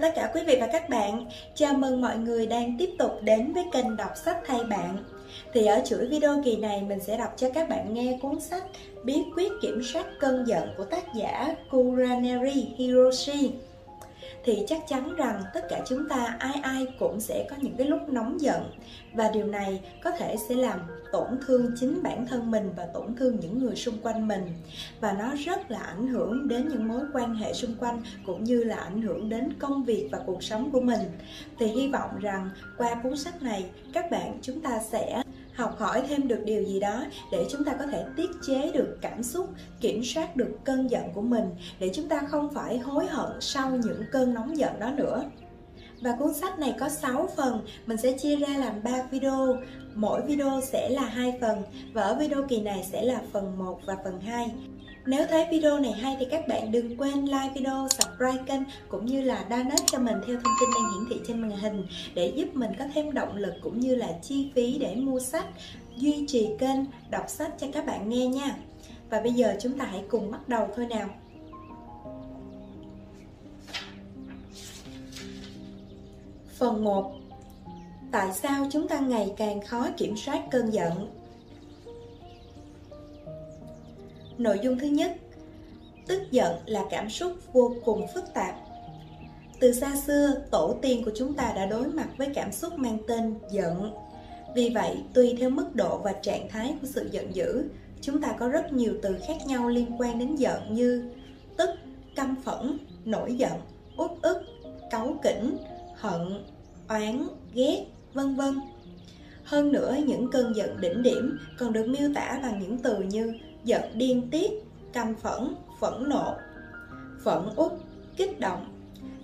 chào tất cả quý vị và các bạn. Chào mừng mọi người đang tiếp tục đến với kênh đọc sách thay bạn. Thì ở chuỗi video kỳ này, mình sẽ đọc cho các bạn nghe cuốn sách Bí quyết kiểm soát cơn giận của tác giả Kuraneri Hiroshi thì chắc chắn rằng tất cả chúng ta, ai ai cũng sẽ có những cái lúc nóng giận. Và điều này có thể sẽ làm tổn thương chính bản thân mình và tổn thương những người xung quanh mình. Và nó rất là ảnh hưởng đến những mối quan hệ xung quanh, cũng như là ảnh hưởng đến công việc và cuộc sống của mình. Thì hy vọng rằng qua cuốn sách này, các bạn chúng ta sẽ học hỏi thêm được điều gì đó để chúng ta có thể tiết chế được cảm xúc kiểm soát được cơn giận của mình để chúng ta không phải hối hận sau những cơn nóng giận đó nữa và cuốn sách này có 6 phần, mình sẽ chia ra làm 3 video. Mỗi video sẽ là hai phần và ở video kỳ này sẽ là phần 1 và phần 2. Nếu thấy video này hay thì các bạn đừng quên like video, subscribe kênh cũng như là donate cho mình theo thông tin đang hiển thị trên màn hình để giúp mình có thêm động lực cũng như là chi phí để mua sách, duy trì kênh, đọc sách cho các bạn nghe nha. Và bây giờ chúng ta hãy cùng bắt đầu thôi nào. Phần 1 Tại sao chúng ta ngày càng khó kiểm soát cơn giận? Nội dung thứ nhất Tức giận là cảm xúc vô cùng phức tạp Từ xa xưa, tổ tiên của chúng ta đã đối mặt với cảm xúc mang tên giận Vì vậy, tùy theo mức độ và trạng thái của sự giận dữ Chúng ta có rất nhiều từ khác nhau liên quan đến giận như Tức, căm phẫn, nổi giận, uất ức, cáu kỉnh, hận, oán, ghét, vân vân. Hơn nữa, những cơn giận đỉnh điểm còn được miêu tả bằng những từ như giận điên tiết, căm phẫn, phẫn nộ, phẫn uất, kích động.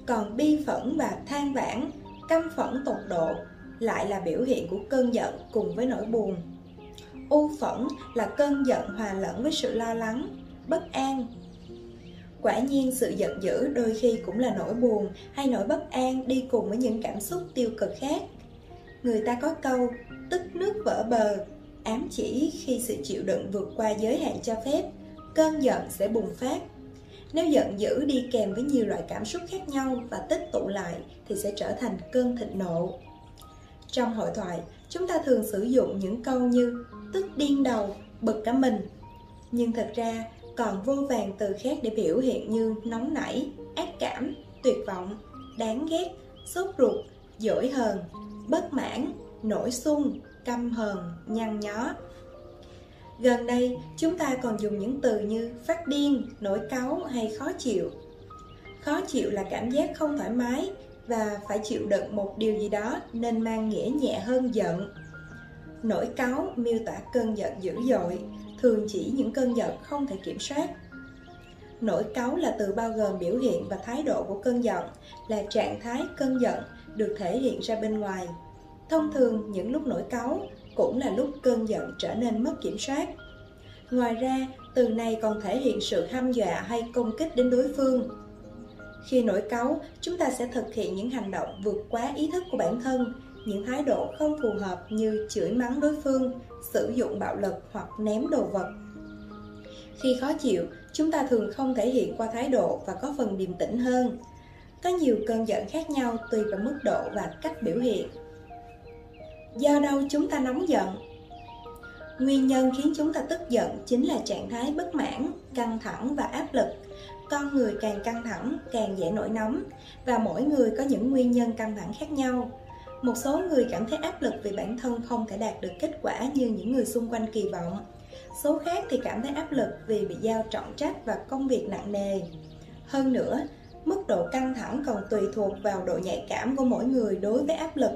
Còn bi phẫn và than vãn, căm phẫn tột độ lại là biểu hiện của cơn giận cùng với nỗi buồn. U phẫn là cơn giận hòa lẫn với sự lo lắng, bất an, Quả nhiên sự giận dữ đôi khi cũng là nỗi buồn hay nỗi bất an đi cùng với những cảm xúc tiêu cực khác. Người ta có câu, tức nước vỡ bờ, ám chỉ khi sự chịu đựng vượt qua giới hạn cho phép, cơn giận sẽ bùng phát. Nếu giận dữ đi kèm với nhiều loại cảm xúc khác nhau và tích tụ lại thì sẽ trở thành cơn thịnh nộ. Trong hội thoại, chúng ta thường sử dụng những câu như tức điên đầu, bực cả mình. Nhưng thật ra, còn vô vàng từ khác để biểu hiện như nóng nảy, ác cảm, tuyệt vọng, đáng ghét, sốt ruột, dỗi hờn, bất mãn, nổi xung, căm hờn, nhăn nhó. Gần đây, chúng ta còn dùng những từ như phát điên, nổi cáu hay khó chịu. Khó chịu là cảm giác không thoải mái và phải chịu đựng một điều gì đó nên mang nghĩa nhẹ hơn giận. Nổi cáu miêu tả cơn giận dữ dội, thường chỉ những cơn giận không thể kiểm soát. Nổi cáu là từ bao gồm biểu hiện và thái độ của cơn giận, là trạng thái cơn giận được thể hiện ra bên ngoài. Thông thường, những lúc nổi cáu cũng là lúc cơn giận trở nên mất kiểm soát. Ngoài ra, từ này còn thể hiện sự hăm dọa hay công kích đến đối phương. Khi nổi cáu, chúng ta sẽ thực hiện những hành động vượt quá ý thức của bản thân, những thái độ không phù hợp như chửi mắng đối phương, sử dụng bạo lực hoặc ném đồ vật. Khi khó chịu, chúng ta thường không thể hiện qua thái độ và có phần điềm tĩnh hơn. Có nhiều cơn giận khác nhau tùy vào mức độ và cách biểu hiện. Do đâu chúng ta nóng giận? Nguyên nhân khiến chúng ta tức giận chính là trạng thái bất mãn, căng thẳng và áp lực. Con người càng căng thẳng, càng dễ nổi nóng và mỗi người có những nguyên nhân căng thẳng khác nhau. Một số người cảm thấy áp lực vì bản thân không thể đạt được kết quả như những người xung quanh kỳ vọng. Số khác thì cảm thấy áp lực vì bị giao trọng trách và công việc nặng nề. Hơn nữa, mức độ căng thẳng còn tùy thuộc vào độ nhạy cảm của mỗi người đối với áp lực.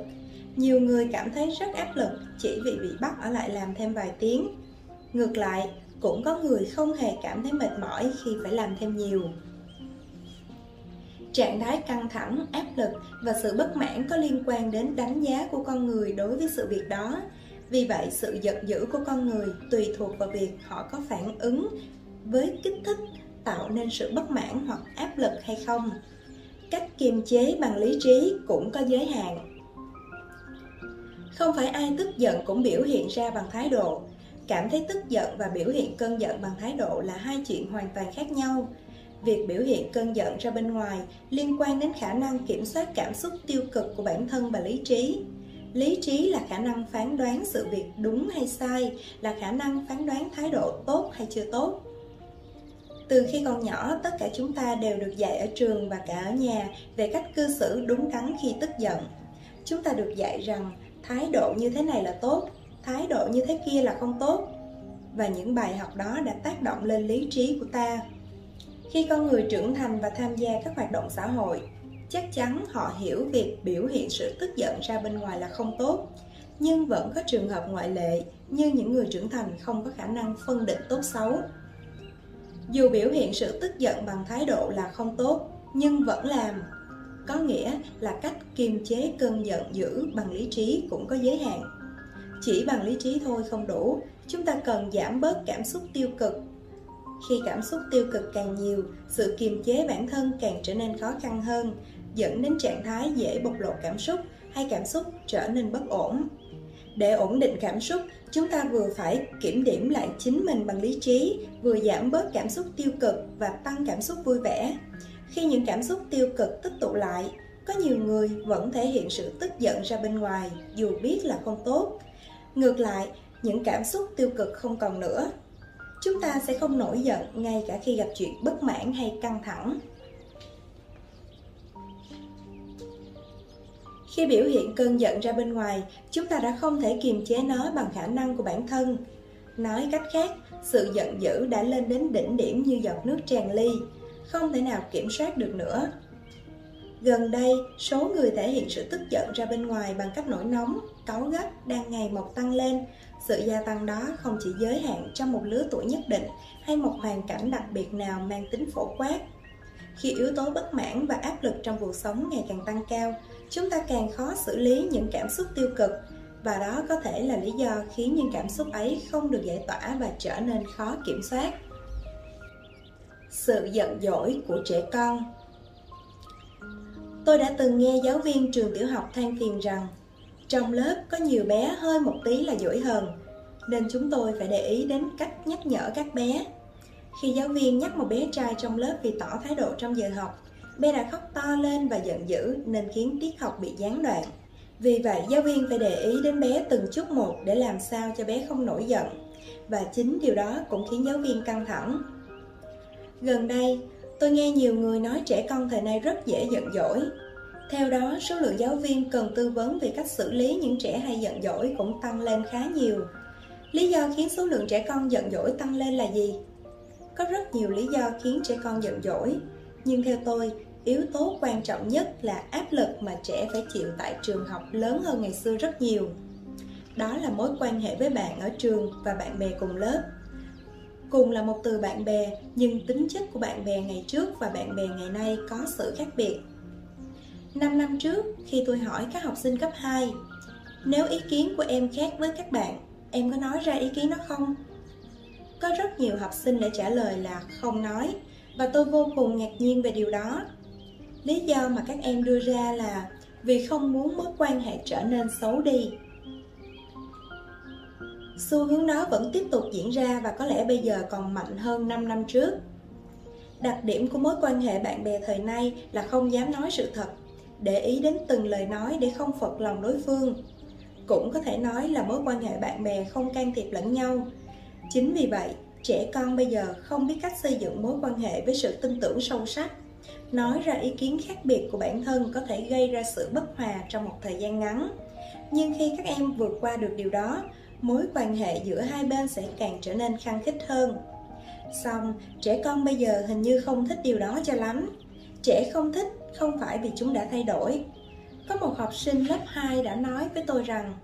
Nhiều người cảm thấy rất áp lực chỉ vì bị bắt ở lại làm thêm vài tiếng. Ngược lại, cũng có người không hề cảm thấy mệt mỏi khi phải làm thêm nhiều. Trạng thái căng thẳng, áp lực và sự bất mãn có liên quan đến đánh giá của con người đối với sự việc đó. Vì vậy, sự giận dữ của con người tùy thuộc vào việc họ có phản ứng với kích thích tạo nên sự bất mãn hoặc áp lực hay không. Cách kiềm chế bằng lý trí cũng có giới hạn. Không phải ai tức giận cũng biểu hiện ra bằng thái độ. Cảm thấy tức giận và biểu hiện cơn giận bằng thái độ là hai chuyện hoàn toàn khác nhau. Việc biểu hiện cơn giận ra bên ngoài liên quan đến khả năng kiểm soát cảm xúc tiêu cực của bản thân và lý trí. Lý trí là khả năng phán đoán sự việc đúng hay sai, là khả năng phán đoán thái độ tốt hay chưa tốt. Từ khi còn nhỏ, tất cả chúng ta đều được dạy ở trường và cả ở nhà về cách cư xử đúng đắn khi tức giận. Chúng ta được dạy rằng thái độ như thế này là tốt, thái độ như thế kia là không tốt. Và những bài học đó đã tác động lên lý trí của ta. Khi con người trưởng thành và tham gia các hoạt động xã hội, chắc chắn họ hiểu việc biểu hiện sự tức giận ra bên ngoài là không tốt. Nhưng vẫn có trường hợp ngoại lệ như những người trưởng thành không có khả năng phân định tốt xấu. Dù biểu hiện sự tức giận bằng thái độ là không tốt, nhưng vẫn làm có nghĩa là cách kiềm chế, cơn giận dữ bằng lý trí cũng có giới hạn. Chỉ bằng lý trí thôi không đủ, chúng ta cần giảm bớt cảm xúc tiêu cực. Khi cảm xúc tiêu cực càng nhiều, sự kiềm chế bản thân càng trở nên khó khăn hơn, dẫn đến trạng thái dễ bộc lộ cảm xúc hay cảm xúc trở nên bất ổn. Để ổn định cảm xúc, chúng ta vừa phải kiểm điểm lại chính mình bằng lý trí, vừa giảm bớt cảm xúc tiêu cực và tăng cảm xúc vui vẻ khi những cảm xúc tiêu cực tích tụ lại, có nhiều người vẫn thể hiện sự tức giận ra bên ngoài, dù biết là không tốt. Ngược lại, những cảm xúc tiêu cực không còn nữa. Chúng ta sẽ không nổi giận ngay cả khi gặp chuyện bất mãn hay căng thẳng. Khi biểu hiện cơn giận ra bên ngoài, chúng ta đã không thể kiềm chế nó bằng khả năng của bản thân. Nói cách khác, sự giận dữ đã lên đến đỉnh điểm như giọt nước tràn ly không thể nào kiểm soát được nữa. Gần đây, số người thể hiện sự tức giận ra bên ngoài bằng cách nổi nóng, cáu gắt đang ngày một tăng lên. Sự gia tăng đó không chỉ giới hạn trong một lứa tuổi nhất định hay một hoàn cảnh đặc biệt nào mang tính phổ quát. Khi yếu tố bất mãn và áp lực trong cuộc sống ngày càng tăng cao, chúng ta càng khó xử lý những cảm xúc tiêu cực. Và đó có thể là lý do khiến những cảm xúc ấy không được giải tỏa và trở nên khó kiểm soát sự giận dỗi của trẻ con. Tôi đã từng nghe giáo viên trường tiểu học than phiền rằng, trong lớp có nhiều bé hơi một tí là dỗi hờn nên chúng tôi phải để ý đến cách nhắc nhở các bé. Khi giáo viên nhắc một bé trai trong lớp vì tỏ thái độ trong giờ học, bé đã khóc to lên và giận dữ nên khiến tiết học bị gián đoạn. Vì vậy, giáo viên phải để ý đến bé từng chút một để làm sao cho bé không nổi giận. Và chính điều đó cũng khiến giáo viên căng thẳng gần đây tôi nghe nhiều người nói trẻ con thời nay rất dễ giận dỗi theo đó, số lượng giáo viên cần tư vấn về cách xử lý những trẻ hay giận dỗi cũng tăng lên khá nhiều. Lý do khiến số lượng trẻ con giận dỗi tăng lên là gì? Có rất nhiều lý do khiến trẻ con giận dỗi, nhưng theo tôi, yếu tố quan trọng nhất là áp lực mà trẻ phải chịu tại trường học lớn hơn ngày xưa rất nhiều. Đó là mối quan hệ với bạn ở trường và bạn bè cùng lớp. Cùng là một từ bạn bè, nhưng tính chất của bạn bè ngày trước và bạn bè ngày nay có sự khác biệt. 5 năm trước, khi tôi hỏi các học sinh cấp 2 Nếu ý kiến của em khác với các bạn, em có nói ra ý kiến đó không? Có rất nhiều học sinh đã trả lời là không nói Và tôi vô cùng ngạc nhiên về điều đó Lý do mà các em đưa ra là vì không muốn mối quan hệ trở nên xấu đi Xu hướng đó vẫn tiếp tục diễn ra và có lẽ bây giờ còn mạnh hơn 5 năm trước. Đặc điểm của mối quan hệ bạn bè thời nay là không dám nói sự thật, để ý đến từng lời nói để không phật lòng đối phương. Cũng có thể nói là mối quan hệ bạn bè không can thiệp lẫn nhau. Chính vì vậy, trẻ con bây giờ không biết cách xây dựng mối quan hệ với sự tin tưởng sâu sắc, nói ra ý kiến khác biệt của bản thân có thể gây ra sự bất hòa trong một thời gian ngắn. Nhưng khi các em vượt qua được điều đó mối quan hệ giữa hai bên sẽ càng trở nên khăng khít hơn. Xong trẻ con bây giờ hình như không thích điều đó cho lắm. Trẻ không thích không phải vì chúng đã thay đổi. Có một học sinh lớp 2 đã nói với tôi rằng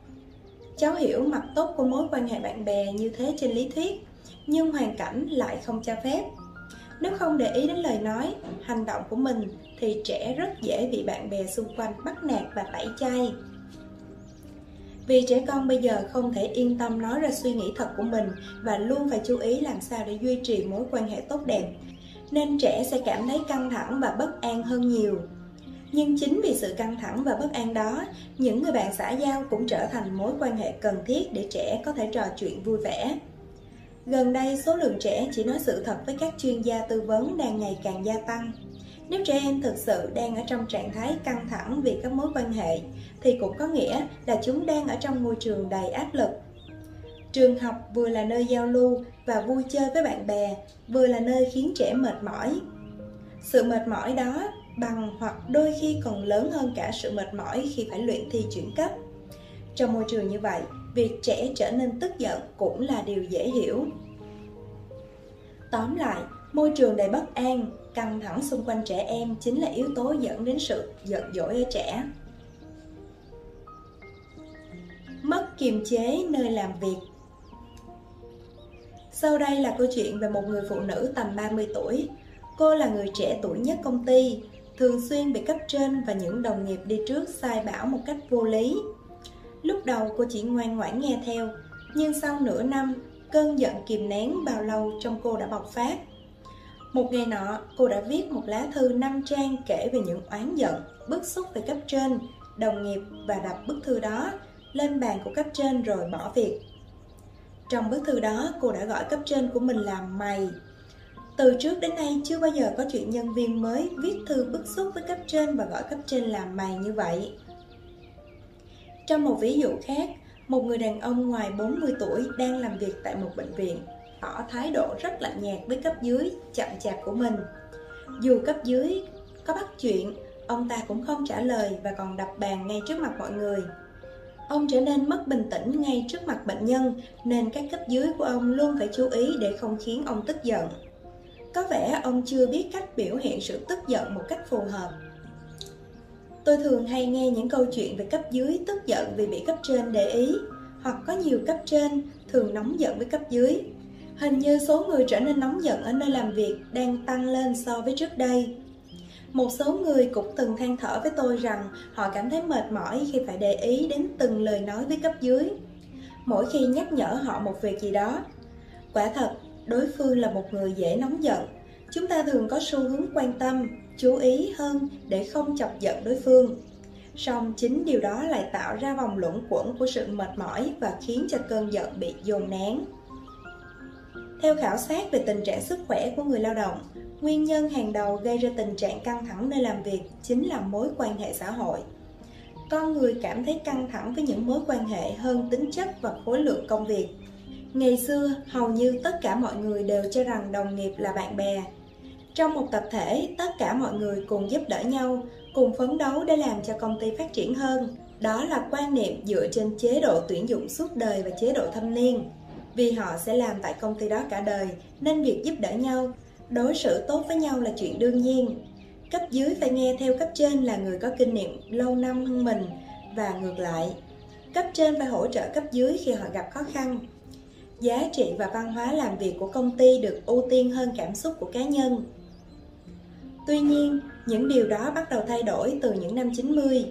Cháu hiểu mặt tốt của mối quan hệ bạn bè như thế trên lý thuyết Nhưng hoàn cảnh lại không cho phép. Nếu không để ý đến lời nói, hành động của mình Thì trẻ rất dễ bị bạn bè xung quanh bắt nạt và tẩy chay vì trẻ con bây giờ không thể yên tâm nói ra suy nghĩ thật của mình và luôn phải chú ý làm sao để duy trì mối quan hệ tốt đẹp nên trẻ sẽ cảm thấy căng thẳng và bất an hơn nhiều. Nhưng chính vì sự căng thẳng và bất an đó, những người bạn xã giao cũng trở thành mối quan hệ cần thiết để trẻ có thể trò chuyện vui vẻ. Gần đây số lượng trẻ chỉ nói sự thật với các chuyên gia tư vấn đang ngày càng gia tăng. Nếu trẻ em thực sự đang ở trong trạng thái căng thẳng vì các mối quan hệ thì cũng có nghĩa là chúng đang ở trong môi trường đầy áp lực. Trường học vừa là nơi giao lưu và vui chơi với bạn bè, vừa là nơi khiến trẻ mệt mỏi. Sự mệt mỏi đó bằng hoặc đôi khi còn lớn hơn cả sự mệt mỏi khi phải luyện thi chuyển cấp. Trong môi trường như vậy, việc trẻ trở nên tức giận cũng là điều dễ hiểu. Tóm lại, môi trường đầy bất an, căng thẳng xung quanh trẻ em chính là yếu tố dẫn đến sự giận dỗi ở trẻ. Mất kiềm chế nơi làm việc Sau đây là câu chuyện về một người phụ nữ tầm 30 tuổi. Cô là người trẻ tuổi nhất công ty, thường xuyên bị cấp trên và những đồng nghiệp đi trước sai bảo một cách vô lý. Lúc đầu cô chỉ ngoan ngoãn nghe theo, nhưng sau nửa năm, cơn giận kìm nén bao lâu trong cô đã bộc phát. Một ngày nọ, cô đã viết một lá thư 5 trang kể về những oán giận, bức xúc về cấp trên, đồng nghiệp và đặt bức thư đó lên bàn của cấp trên rồi bỏ việc. Trong bức thư đó, cô đã gọi cấp trên của mình là mày. Từ trước đến nay chưa bao giờ có chuyện nhân viên mới viết thư bức xúc với cấp trên và gọi cấp trên là mày như vậy. Trong một ví dụ khác, một người đàn ông ngoài 40 tuổi đang làm việc tại một bệnh viện, tỏ thái độ rất lạnh nhạt với cấp dưới, chậm chạp của mình. Dù cấp dưới có bắt chuyện, ông ta cũng không trả lời và còn đập bàn ngay trước mặt mọi người. Ông trở nên mất bình tĩnh ngay trước mặt bệnh nhân, nên các cấp dưới của ông luôn phải chú ý để không khiến ông tức giận. Có vẻ ông chưa biết cách biểu hiện sự tức giận một cách phù hợp. Tôi thường hay nghe những câu chuyện về cấp dưới tức giận vì bị cấp trên để ý, hoặc có nhiều cấp trên thường nóng giận với cấp dưới. Hình như số người trở nên nóng giận ở nơi làm việc đang tăng lên so với trước đây. Một số người cũng từng than thở với tôi rằng họ cảm thấy mệt mỏi khi phải để ý đến từng lời nói với cấp dưới. Mỗi khi nhắc nhở họ một việc gì đó. Quả thật, đối phương là một người dễ nóng giận. Chúng ta thường có xu hướng quan tâm, chú ý hơn để không chọc giận đối phương. Song chính điều đó lại tạo ra vòng luẩn quẩn của sự mệt mỏi và khiến cho cơn giận bị dồn nén. Theo khảo sát về tình trạng sức khỏe của người lao động, nguyên nhân hàng đầu gây ra tình trạng căng thẳng nơi làm việc chính là mối quan hệ xã hội. Con người cảm thấy căng thẳng với những mối quan hệ hơn tính chất và khối lượng công việc. Ngày xưa, hầu như tất cả mọi người đều cho rằng đồng nghiệp là bạn bè, trong một tập thể, tất cả mọi người cùng giúp đỡ nhau, cùng phấn đấu để làm cho công ty phát triển hơn. Đó là quan niệm dựa trên chế độ tuyển dụng suốt đời và chế độ thâm niên. Vì họ sẽ làm tại công ty đó cả đời, nên việc giúp đỡ nhau, đối xử tốt với nhau là chuyện đương nhiên. Cấp dưới phải nghe theo cấp trên là người có kinh nghiệm lâu năm hơn mình và ngược lại. Cấp trên phải hỗ trợ cấp dưới khi họ gặp khó khăn. Giá trị và văn hóa làm việc của công ty được ưu tiên hơn cảm xúc của cá nhân. Tuy nhiên, những điều đó bắt đầu thay đổi từ những năm 90.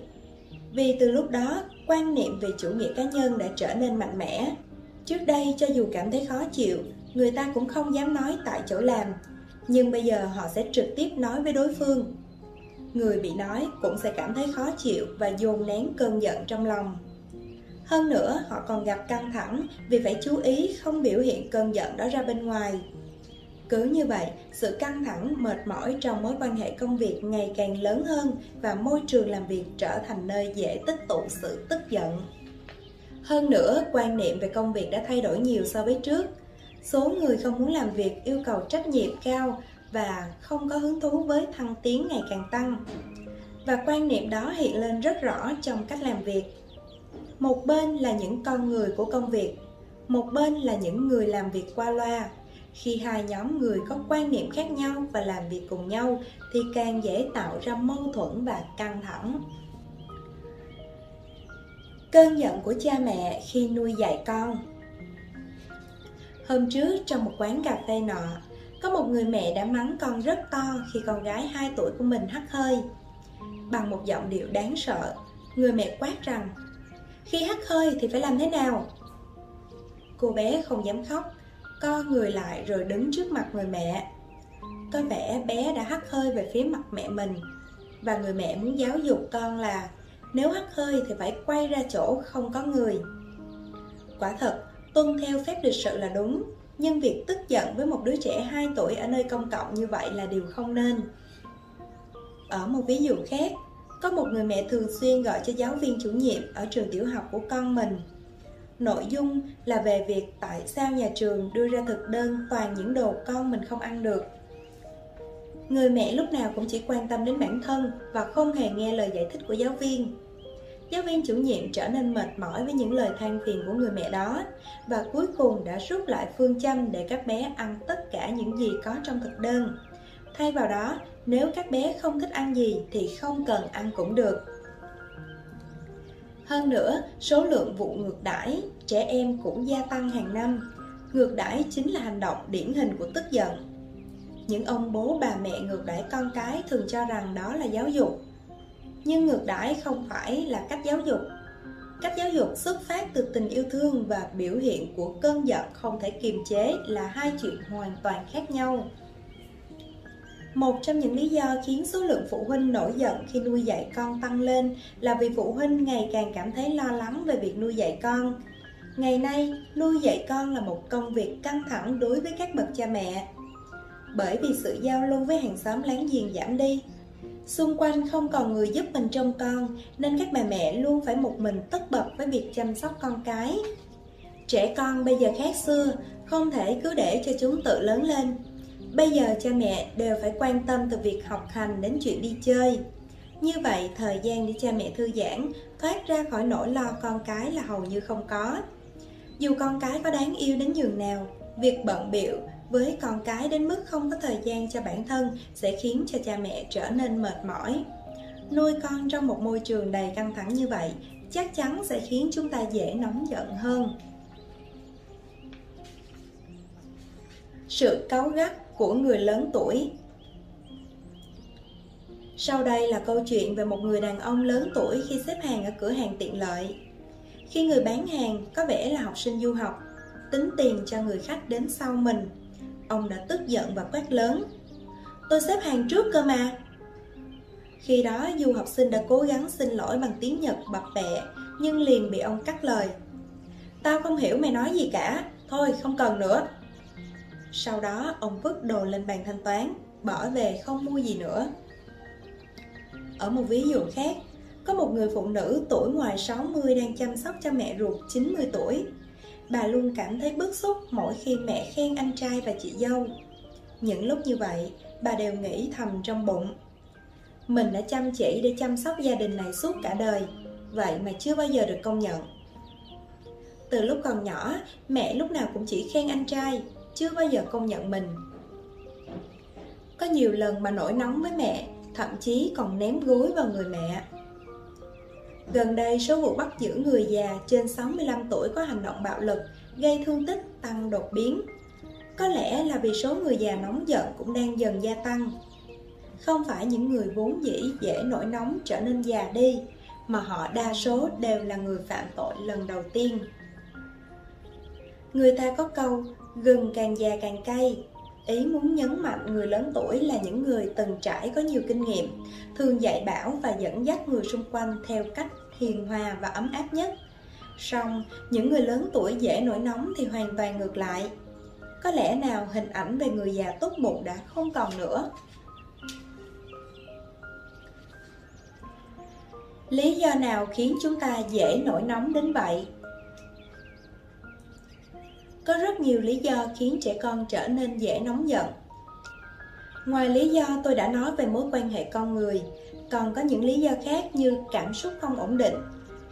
Vì từ lúc đó, quan niệm về chủ nghĩa cá nhân đã trở nên mạnh mẽ. Trước đây, cho dù cảm thấy khó chịu, người ta cũng không dám nói tại chỗ làm, nhưng bây giờ họ sẽ trực tiếp nói với đối phương. Người bị nói cũng sẽ cảm thấy khó chịu và dồn nén cơn giận trong lòng. Hơn nữa, họ còn gặp căng thẳng vì phải chú ý không biểu hiện cơn giận đó ra bên ngoài cứ như vậy, sự căng thẳng, mệt mỏi trong mối quan hệ công việc ngày càng lớn hơn và môi trường làm việc trở thành nơi dễ tích tụ sự tức giận. Hơn nữa, quan niệm về công việc đã thay đổi nhiều so với trước. Số người không muốn làm việc yêu cầu trách nhiệm cao và không có hứng thú với thăng tiến ngày càng tăng. Và quan niệm đó hiện lên rất rõ trong cách làm việc. Một bên là những con người của công việc, một bên là những người làm việc qua loa, khi hai nhóm người có quan niệm khác nhau và làm việc cùng nhau thì càng dễ tạo ra mâu thuẫn và căng thẳng cơn giận của cha mẹ khi nuôi dạy con. Hôm trước, trong một quán cà phê nọ, có một người mẹ đã mắng con rất to khi con gái 2 tuổi của mình hắt hơi. Bằng một giọng điệu đáng sợ, người mẹ quát rằng, khi hắt hơi thì phải làm thế nào? Cô bé không dám khóc, co người lại rồi đứng trước mặt người mẹ. Có vẻ bé đã hắt hơi về phía mặt mẹ mình và người mẹ muốn giáo dục con là nếu hắt hơi thì phải quay ra chỗ không có người quả thật tuân theo phép lịch sự là đúng nhưng việc tức giận với một đứa trẻ 2 tuổi ở nơi công cộng như vậy là điều không nên. Ở một ví dụ khác, có một người mẹ thường xuyên gọi cho giáo viên chủ nhiệm ở trường tiểu học của con mình. Nội dung là về việc tại sao nhà trường đưa ra thực đơn toàn những đồ con mình không ăn được. Người mẹ lúc nào cũng chỉ quan tâm đến bản thân và không hề nghe lời giải thích của giáo viên. Giáo viên chủ nhiệm trở nên mệt mỏi với những lời than phiền của người mẹ đó và cuối cùng đã rút lại phương châm để các bé ăn tất cả những gì có trong thực đơn. Thay vào đó, nếu các bé không thích ăn gì thì không cần ăn cũng được. Hơn nữa, số lượng vụ ngược đãi trẻ em cũng gia tăng hàng năm. Ngược đãi chính là hành động điển hình của tức giận. Những ông bố bà mẹ ngược đãi con cái thường cho rằng đó là giáo dục. Nhưng ngược đãi không phải là cách giáo dục. Cách giáo dục xuất phát từ tình yêu thương và biểu hiện của cơn giận không thể kiềm chế là hai chuyện hoàn toàn khác nhau. Một trong những lý do khiến số lượng phụ huynh nổi giận khi nuôi dạy con tăng lên là vì phụ huynh ngày càng cảm thấy lo lắng về việc nuôi dạy con. Ngày nay, nuôi dạy con là một công việc căng thẳng đối với các bậc cha mẹ. Bởi vì sự giao lưu với hàng xóm láng giềng giảm đi, xung quanh không còn người giúp mình trông con nên các bà mẹ luôn phải một mình tất bật với việc chăm sóc con cái. Trẻ con bây giờ khác xưa, không thể cứ để cho chúng tự lớn lên Bây giờ cha mẹ đều phải quan tâm từ việc học hành đến chuyện đi chơi. Như vậy, thời gian để cha mẹ thư giãn, thoát ra khỏi nỗi lo con cái là hầu như không có. Dù con cái có đáng yêu đến nhường nào, việc bận biệu với con cái đến mức không có thời gian cho bản thân sẽ khiến cho cha mẹ trở nên mệt mỏi. Nuôi con trong một môi trường đầy căng thẳng như vậy chắc chắn sẽ khiến chúng ta dễ nóng giận hơn. Sự cáu gắt của người lớn tuổi sau đây là câu chuyện về một người đàn ông lớn tuổi khi xếp hàng ở cửa hàng tiện lợi khi người bán hàng có vẻ là học sinh du học, tính tiền cho người khách đến sau mình ông đã tức giận và quát lớn. Tôi xếp hàng trước cơ mà. Khi đó du học sinh đã cố gắng xin lỗi bằng tiếng nhật bập bẹ nhưng liền bị ông cắt lời. Tao không hiểu mày nói gì cả. Thôi không cần nữa. Sau đó ông vứt đồ lên bàn thanh toán, bỏ về không mua gì nữa. Ở một ví dụ khác, có một người phụ nữ tuổi ngoài 60 đang chăm sóc cho mẹ ruột 90 tuổi. Bà luôn cảm thấy bức xúc mỗi khi mẹ khen anh trai và chị dâu. Những lúc như vậy, bà đều nghĩ thầm trong bụng. Mình đã chăm chỉ để chăm sóc gia đình này suốt cả đời, vậy mà chưa bao giờ được công nhận. Từ lúc còn nhỏ, mẹ lúc nào cũng chỉ khen anh trai, chưa bao giờ công nhận mình có nhiều lần mà nổi nóng với mẹ thậm chí còn ném gối vào người mẹ Gần đây, số vụ bắt giữ người già trên 65 tuổi có hành động bạo lực, gây thương tích tăng đột biến. Có lẽ là vì số người già nóng giận cũng đang dần gia tăng. Không phải những người vốn dĩ dễ nổi nóng trở nên già đi, mà họ đa số đều là người phạm tội lần đầu tiên. Người ta có câu, gừng càng già càng cay. Ý muốn nhấn mạnh người lớn tuổi là những người từng trải có nhiều kinh nghiệm, thường dạy bảo và dẫn dắt người xung quanh theo cách hiền hòa và ấm áp nhất. Song, những người lớn tuổi dễ nổi nóng thì hoàn toàn ngược lại. Có lẽ nào hình ảnh về người già tốt bụng đã không còn nữa. Lý do nào khiến chúng ta dễ nổi nóng đến vậy? Có rất nhiều lý do khiến trẻ con trở nên dễ nóng giận. Ngoài lý do tôi đã nói về mối quan hệ con người, còn có những lý do khác như cảm xúc không ổn định,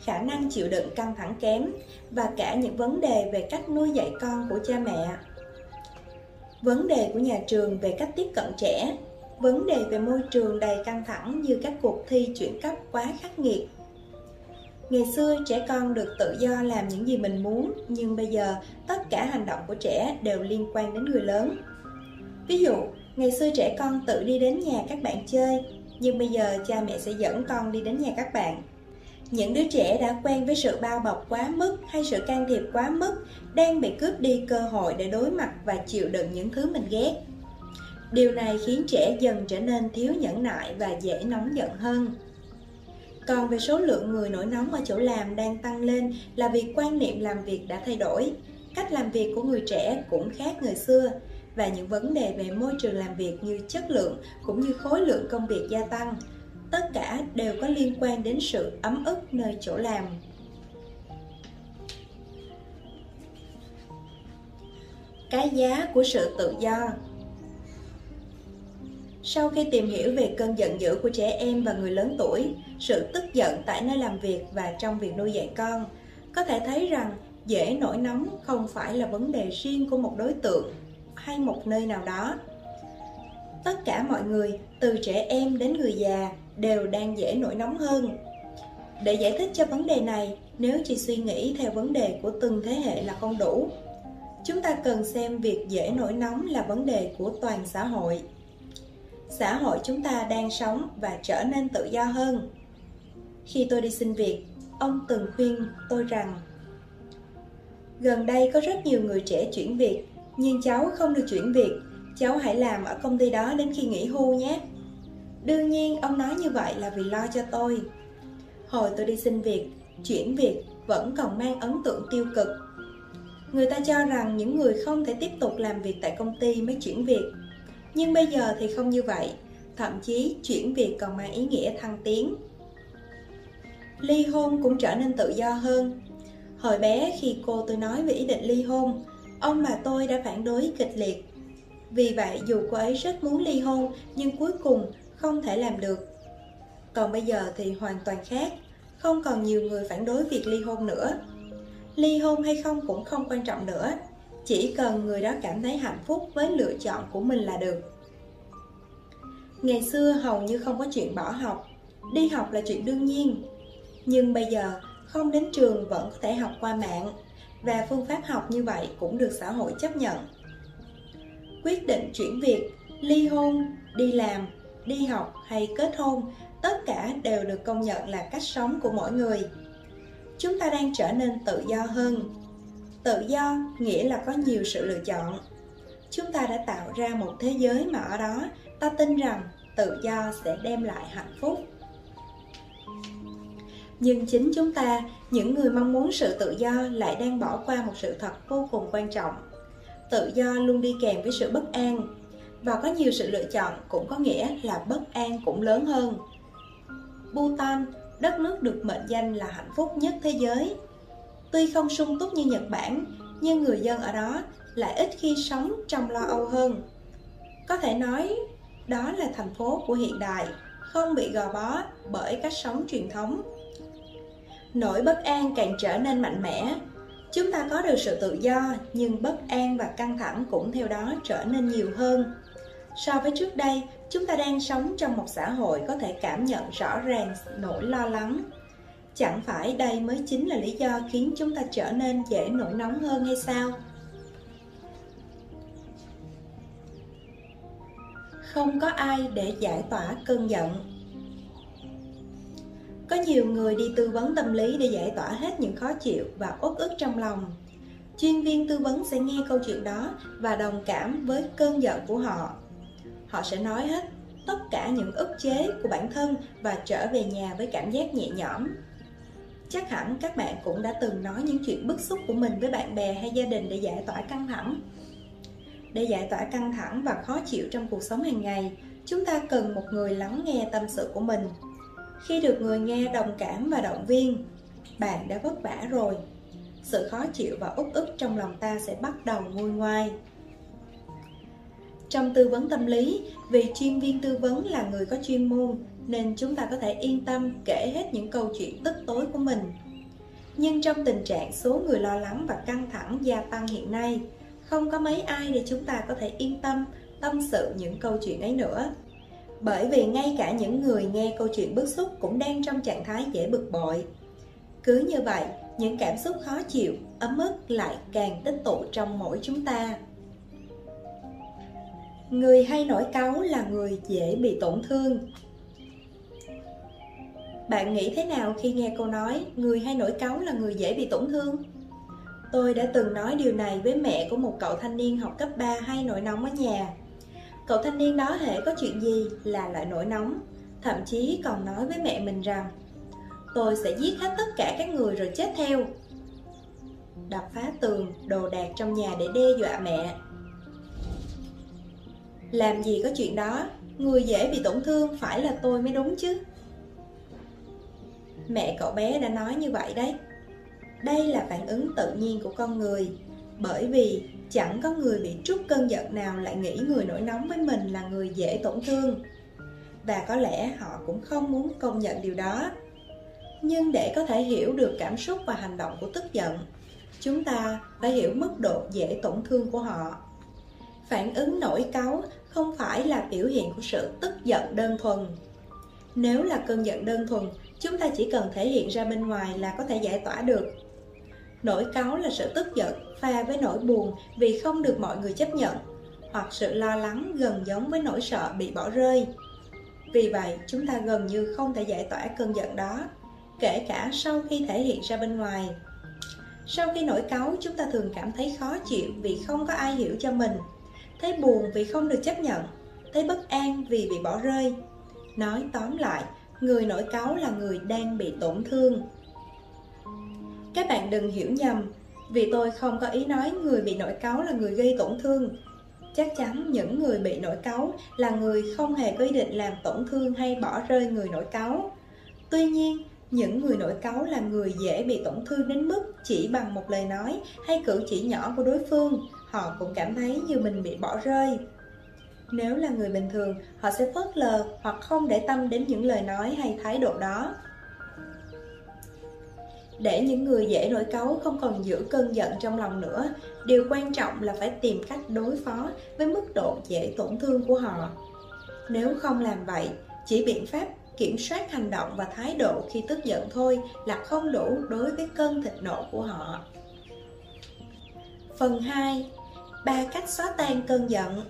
khả năng chịu đựng căng thẳng kém và cả những vấn đề về cách nuôi dạy con của cha mẹ. Vấn đề của nhà trường về cách tiếp cận trẻ, vấn đề về môi trường đầy căng thẳng như các cuộc thi chuyển cấp quá khắc nghiệt Ngày xưa trẻ con được tự do làm những gì mình muốn, nhưng bây giờ tất cả hành động của trẻ đều liên quan đến người lớn. Ví dụ, ngày xưa trẻ con tự đi đến nhà các bạn chơi, nhưng bây giờ cha mẹ sẽ dẫn con đi đến nhà các bạn. Những đứa trẻ đã quen với sự bao bọc quá mức hay sự can thiệp quá mức đang bị cướp đi cơ hội để đối mặt và chịu đựng những thứ mình ghét. Điều này khiến trẻ dần trở nên thiếu nhẫn nại và dễ nóng giận hơn. Còn về số lượng người nổi nóng ở chỗ làm đang tăng lên là vì quan niệm làm việc đã thay đổi. cách làm việc của người trẻ cũng khác người xưa. Và những vấn đề về môi trường làm việc như chất lượng cũng như khối lượng công việc gia tăng, tất cả đều có liên quan đến sự ấm ức nơi chỗ làm. Cái giá của sự tự do sau khi tìm hiểu về cơn giận dữ của trẻ em và người lớn tuổi, sự tức giận tại nơi làm việc và trong việc nuôi dạy con, có thể thấy rằng dễ nổi nóng không phải là vấn đề riêng của một đối tượng hay một nơi nào đó. Tất cả mọi người, từ trẻ em đến người già, đều đang dễ nổi nóng hơn. Để giải thích cho vấn đề này, nếu chỉ suy nghĩ theo vấn đề của từng thế hệ là không đủ, chúng ta cần xem việc dễ nổi nóng là vấn đề của toàn xã hội xã hội chúng ta đang sống và trở nên tự do hơn. Khi tôi đi xin việc, ông từng khuyên tôi rằng, gần đây có rất nhiều người trẻ chuyển việc, nhưng cháu không được chuyển việc. Cháu hãy làm ở công ty đó đến khi nghỉ hưu nhé. Đương nhiên, ông nói như vậy là vì lo cho tôi. Hồi tôi đi xin việc, chuyển việc vẫn còn mang ấn tượng tiêu cực. Người ta cho rằng những người không thể tiếp tục làm việc tại công ty mới chuyển việc nhưng bây giờ thì không như vậy, thậm chí chuyển việc còn mang ý nghĩa thăng tiến. Ly hôn cũng trở nên tự do hơn. Hồi bé khi cô tôi nói về ý định ly hôn, ông bà tôi đã phản đối kịch liệt. Vì vậy, dù cô ấy rất muốn ly hôn, nhưng cuối cùng không thể làm được. Còn bây giờ thì hoàn toàn khác, không còn nhiều người phản đối việc ly hôn nữa. Ly hôn hay không cũng không quan trọng nữa chỉ cần người đó cảm thấy hạnh phúc với lựa chọn của mình là được. Ngày xưa hầu như không có chuyện bỏ học. Đi học là chuyện đương nhiên. Nhưng bây giờ, không đến trường vẫn có thể học qua mạng. Và phương pháp học như vậy cũng được xã hội chấp nhận. Quyết định chuyển việc, ly hôn, đi làm, đi học hay kết hôn, tất cả đều được công nhận là cách sống của mỗi người. Chúng ta đang trở nên tự do hơn tự do nghĩa là có nhiều sự lựa chọn. Chúng ta đã tạo ra một thế giới mà ở đó ta tin rằng tự do sẽ đem lại hạnh phúc. Nhưng chính chúng ta, những người mong muốn sự tự do lại đang bỏ qua một sự thật vô cùng quan trọng. Tự do luôn đi kèm với sự bất an. Và có nhiều sự lựa chọn cũng có nghĩa là bất an cũng lớn hơn. Bhutan, đất nước được mệnh danh là hạnh phúc nhất thế giới tuy không sung túc như nhật bản, nhưng người dân ở đó lại ít khi sống trong lo âu hơn. Có thể nói, đó là thành phố của hiện đại, không bị gò bó bởi cách sống truyền thống. Nỗi bất an càng trở nên mạnh mẽ. Chúng ta có được sự tự do, nhưng bất an và căng thẳng cũng theo đó trở nên nhiều hơn. So với trước đây, chúng ta đang sống trong một xã hội có thể cảm nhận rõ ràng nỗi lo lắng chẳng phải đây mới chính là lý do khiến chúng ta trở nên dễ nổi nóng hơn hay sao? Không có ai để giải tỏa cơn giận. Có nhiều người đi tư vấn tâm lý để giải tỏa hết những khó chịu và uất ức trong lòng. Chuyên viên tư vấn sẽ nghe câu chuyện đó và đồng cảm với cơn giận của họ. Họ sẽ nói hết tất cả những ức chế của bản thân và trở về nhà với cảm giác nhẹ nhõm chắc hẳn các bạn cũng đã từng nói những chuyện bức xúc của mình với bạn bè hay gia đình để giải tỏa căng thẳng. Để giải tỏa căng thẳng và khó chịu trong cuộc sống hàng ngày, chúng ta cần một người lắng nghe tâm sự của mình. Khi được người nghe đồng cảm và động viên, bạn đã vất vả rồi. Sự khó chịu và út ức trong lòng ta sẽ bắt đầu nguôi ngoai. Trong tư vấn tâm lý vì chuyên viên tư vấn là người có chuyên môn nên chúng ta có thể yên tâm kể hết những câu chuyện tức tối của mình. Nhưng trong tình trạng số người lo lắng và căng thẳng gia tăng hiện nay, không có mấy ai để chúng ta có thể yên tâm tâm sự những câu chuyện ấy nữa. Bởi vì ngay cả những người nghe câu chuyện bức xúc cũng đang trong trạng thái dễ bực bội. Cứ như vậy, những cảm xúc khó chịu, ấm ức lại càng tích tụ trong mỗi chúng ta. Người hay nổi cáu là người dễ bị tổn thương bạn nghĩ thế nào khi nghe câu nói người hay nổi cáu là người dễ bị tổn thương tôi đã từng nói điều này với mẹ của một cậu thanh niên học cấp 3 hay nổi nóng ở nhà cậu thanh niên đó hệ có chuyện gì là lại nổi nóng thậm chí còn nói với mẹ mình rằng tôi sẽ giết hết tất cả các người rồi chết theo đập phá tường, đồ đạc trong nhà để đe dọa mẹ. Làm gì có chuyện đó, người dễ bị tổn thương phải là tôi mới đúng chứ. Mẹ cậu bé đã nói như vậy đấy. Đây là phản ứng tự nhiên của con người, bởi vì chẳng có người bị trút cơn giận nào lại nghĩ người nổi nóng với mình là người dễ tổn thương. Và có lẽ họ cũng không muốn công nhận điều đó. Nhưng để có thể hiểu được cảm xúc và hành động của tức giận, chúng ta phải hiểu mức độ dễ tổn thương của họ. Phản ứng nổi cáu không phải là biểu hiện của sự tức giận đơn thuần. Nếu là cơn giận đơn thuần, chúng ta chỉ cần thể hiện ra bên ngoài là có thể giải tỏa được. Nỗi cáu là sự tức giận pha với nỗi buồn vì không được mọi người chấp nhận, hoặc sự lo lắng gần giống với nỗi sợ bị bỏ rơi. Vì vậy, chúng ta gần như không thể giải tỏa cơn giận đó, kể cả sau khi thể hiện ra bên ngoài. Sau khi nổi cáu, chúng ta thường cảm thấy khó chịu vì không có ai hiểu cho mình, thấy buồn vì không được chấp nhận, thấy bất an vì bị bỏ rơi. Nói tóm lại, người nổi cáu là người đang bị tổn thương. Các bạn đừng hiểu nhầm, vì tôi không có ý nói người bị nổi cáu là người gây tổn thương. Chắc chắn những người bị nổi cáu là người không hề có ý định làm tổn thương hay bỏ rơi người nổi cáu. Tuy nhiên, những người nổi cáu là người dễ bị tổn thương đến mức chỉ bằng một lời nói hay cử chỉ nhỏ của đối phương, họ cũng cảm thấy như mình bị bỏ rơi. Nếu là người bình thường, họ sẽ phớt lờ hoặc không để tâm đến những lời nói hay thái độ đó. Để những người dễ nổi cáu không còn giữ cơn giận trong lòng nữa, điều quan trọng là phải tìm cách đối phó với mức độ dễ tổn thương của họ. Nếu không làm vậy, chỉ biện pháp kiểm soát hành động và thái độ khi tức giận thôi là không đủ đối với cơn thịt nộ của họ. Phần 2. Ba cách xóa tan cơn giận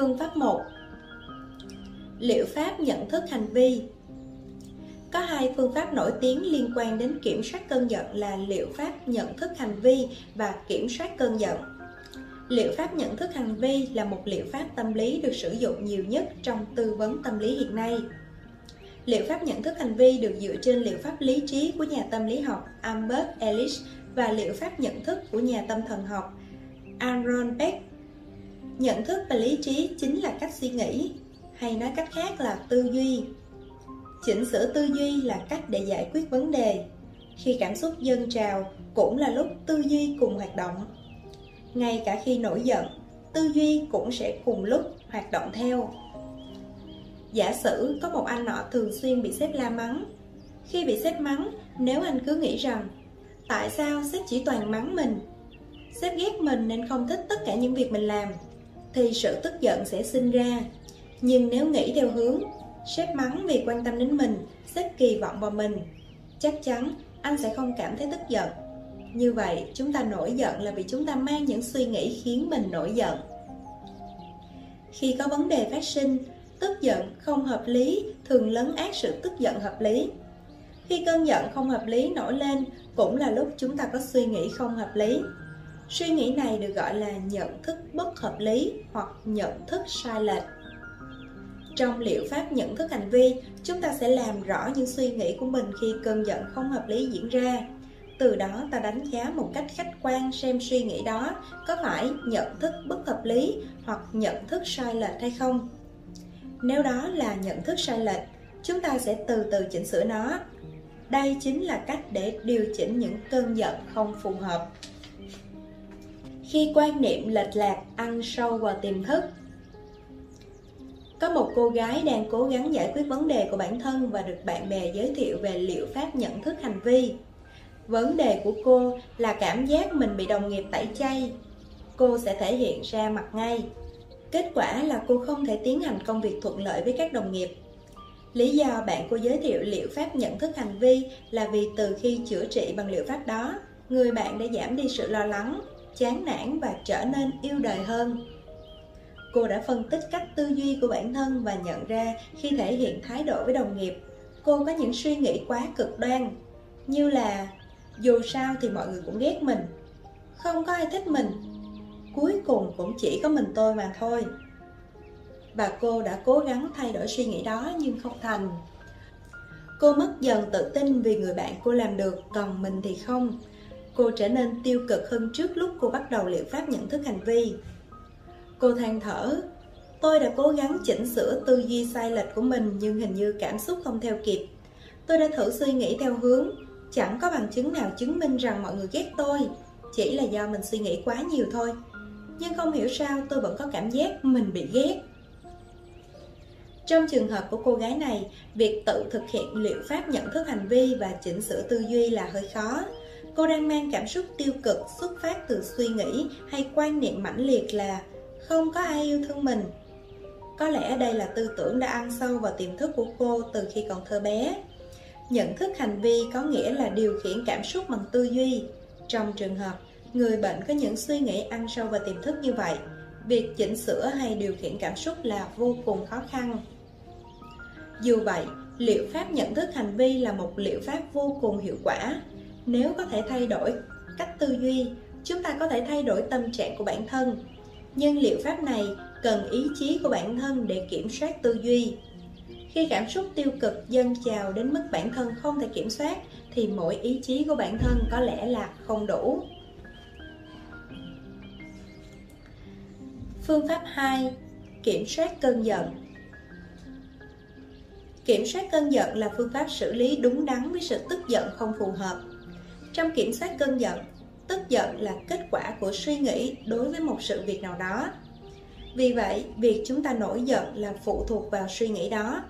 Phương pháp 1 Liệu pháp nhận thức hành vi Có hai phương pháp nổi tiếng liên quan đến kiểm soát cơn giận là liệu pháp nhận thức hành vi và kiểm soát cơn giận. Liệu pháp nhận thức hành vi là một liệu pháp tâm lý được sử dụng nhiều nhất trong tư vấn tâm lý hiện nay. Liệu pháp nhận thức hành vi được dựa trên liệu pháp lý trí của nhà tâm lý học Albert Ellis và liệu pháp nhận thức của nhà tâm thần học Aaron Beck nhận thức và lý trí chính là cách suy nghĩ, hay nói cách khác là tư duy. Chỉnh sửa tư duy là cách để giải quyết vấn đề. Khi cảm xúc dâng trào, cũng là lúc tư duy cùng hoạt động. Ngay cả khi nổi giận, tư duy cũng sẽ cùng lúc hoạt động theo. Giả sử có một anh nọ thường xuyên bị sếp la mắng. Khi bị sếp mắng, nếu anh cứ nghĩ rằng, tại sao sếp chỉ toàn mắng mình? Sếp ghét mình nên không thích tất cả những việc mình làm thì sự tức giận sẽ sinh ra. Nhưng nếu nghĩ theo hướng sếp mắng vì quan tâm đến mình, sếp kỳ vọng vào mình, chắc chắn anh sẽ không cảm thấy tức giận. Như vậy, chúng ta nổi giận là vì chúng ta mang những suy nghĩ khiến mình nổi giận. Khi có vấn đề phát sinh, tức giận không hợp lý thường lấn át sự tức giận hợp lý. Khi cơn giận không hợp lý nổi lên, cũng là lúc chúng ta có suy nghĩ không hợp lý. Suy nghĩ này được gọi là nhận thức bất hợp lý hoặc nhận thức sai lệch. Trong liệu pháp nhận thức hành vi, chúng ta sẽ làm rõ những suy nghĩ của mình khi cơn giận không hợp lý diễn ra. Từ đó ta đánh giá một cách khách quan xem suy nghĩ đó có phải nhận thức bất hợp lý hoặc nhận thức sai lệch hay không. Nếu đó là nhận thức sai lệch, chúng ta sẽ từ từ chỉnh sửa nó. Đây chính là cách để điều chỉnh những cơn giận không phù hợp khi quan niệm lệch lạc ăn sâu vào tiềm thức. Có một cô gái đang cố gắng giải quyết vấn đề của bản thân và được bạn bè giới thiệu về liệu pháp nhận thức hành vi. Vấn đề của cô là cảm giác mình bị đồng nghiệp tẩy chay. Cô sẽ thể hiện ra mặt ngay. Kết quả là cô không thể tiến hành công việc thuận lợi với các đồng nghiệp. Lý do bạn cô giới thiệu liệu pháp nhận thức hành vi là vì từ khi chữa trị bằng liệu pháp đó, người bạn đã giảm đi sự lo lắng chán nản và trở nên yêu đời hơn. Cô đã phân tích cách tư duy của bản thân và nhận ra khi thể hiện thái độ với đồng nghiệp cô có những suy nghĩ quá cực đoan như là dù sao thì mọi người cũng ghét mình không có ai thích mình cuối cùng cũng chỉ có mình tôi mà thôi. Và cô đã cố gắng thay đổi suy nghĩ đó nhưng không thành. Cô mất dần tự tin vì người bạn cô làm được, còn mình thì không. Cô trở nên tiêu cực hơn trước lúc cô bắt đầu liệu pháp nhận thức hành vi. Cô than thở, tôi đã cố gắng chỉnh sửa tư duy sai lệch của mình nhưng hình như cảm xúc không theo kịp. Tôi đã thử suy nghĩ theo hướng, chẳng có bằng chứng nào chứng minh rằng mọi người ghét tôi, chỉ là do mình suy nghĩ quá nhiều thôi. Nhưng không hiểu sao tôi vẫn có cảm giác mình bị ghét. Trong trường hợp của cô gái này, việc tự thực hiện liệu pháp nhận thức hành vi và chỉnh sửa tư duy là hơi khó. Cô đang mang cảm xúc tiêu cực xuất phát từ suy nghĩ hay quan niệm mãnh liệt là không có ai yêu thương mình. Có lẽ đây là tư tưởng đã ăn sâu vào tiềm thức của cô từ khi còn thơ bé. Nhận thức hành vi có nghĩa là điều khiển cảm xúc bằng tư duy. Trong trường hợp người bệnh có những suy nghĩ ăn sâu vào tiềm thức như vậy, việc chỉnh sửa hay điều khiển cảm xúc là vô cùng khó khăn. Dù vậy, liệu pháp nhận thức hành vi là một liệu pháp vô cùng hiệu quả. Nếu có thể thay đổi cách tư duy, chúng ta có thể thay đổi tâm trạng của bản thân. Nhưng liệu pháp này cần ý chí của bản thân để kiểm soát tư duy. Khi cảm xúc tiêu cực dâng trào đến mức bản thân không thể kiểm soát thì mỗi ý chí của bản thân có lẽ là không đủ. Phương pháp 2. Kiểm soát cơn giận Kiểm soát cơn giận là phương pháp xử lý đúng đắn với sự tức giận không phù hợp. Trong kiểm soát cơn giận, tức giận là kết quả của suy nghĩ đối với một sự việc nào đó. Vì vậy, việc chúng ta nổi giận là phụ thuộc vào suy nghĩ đó.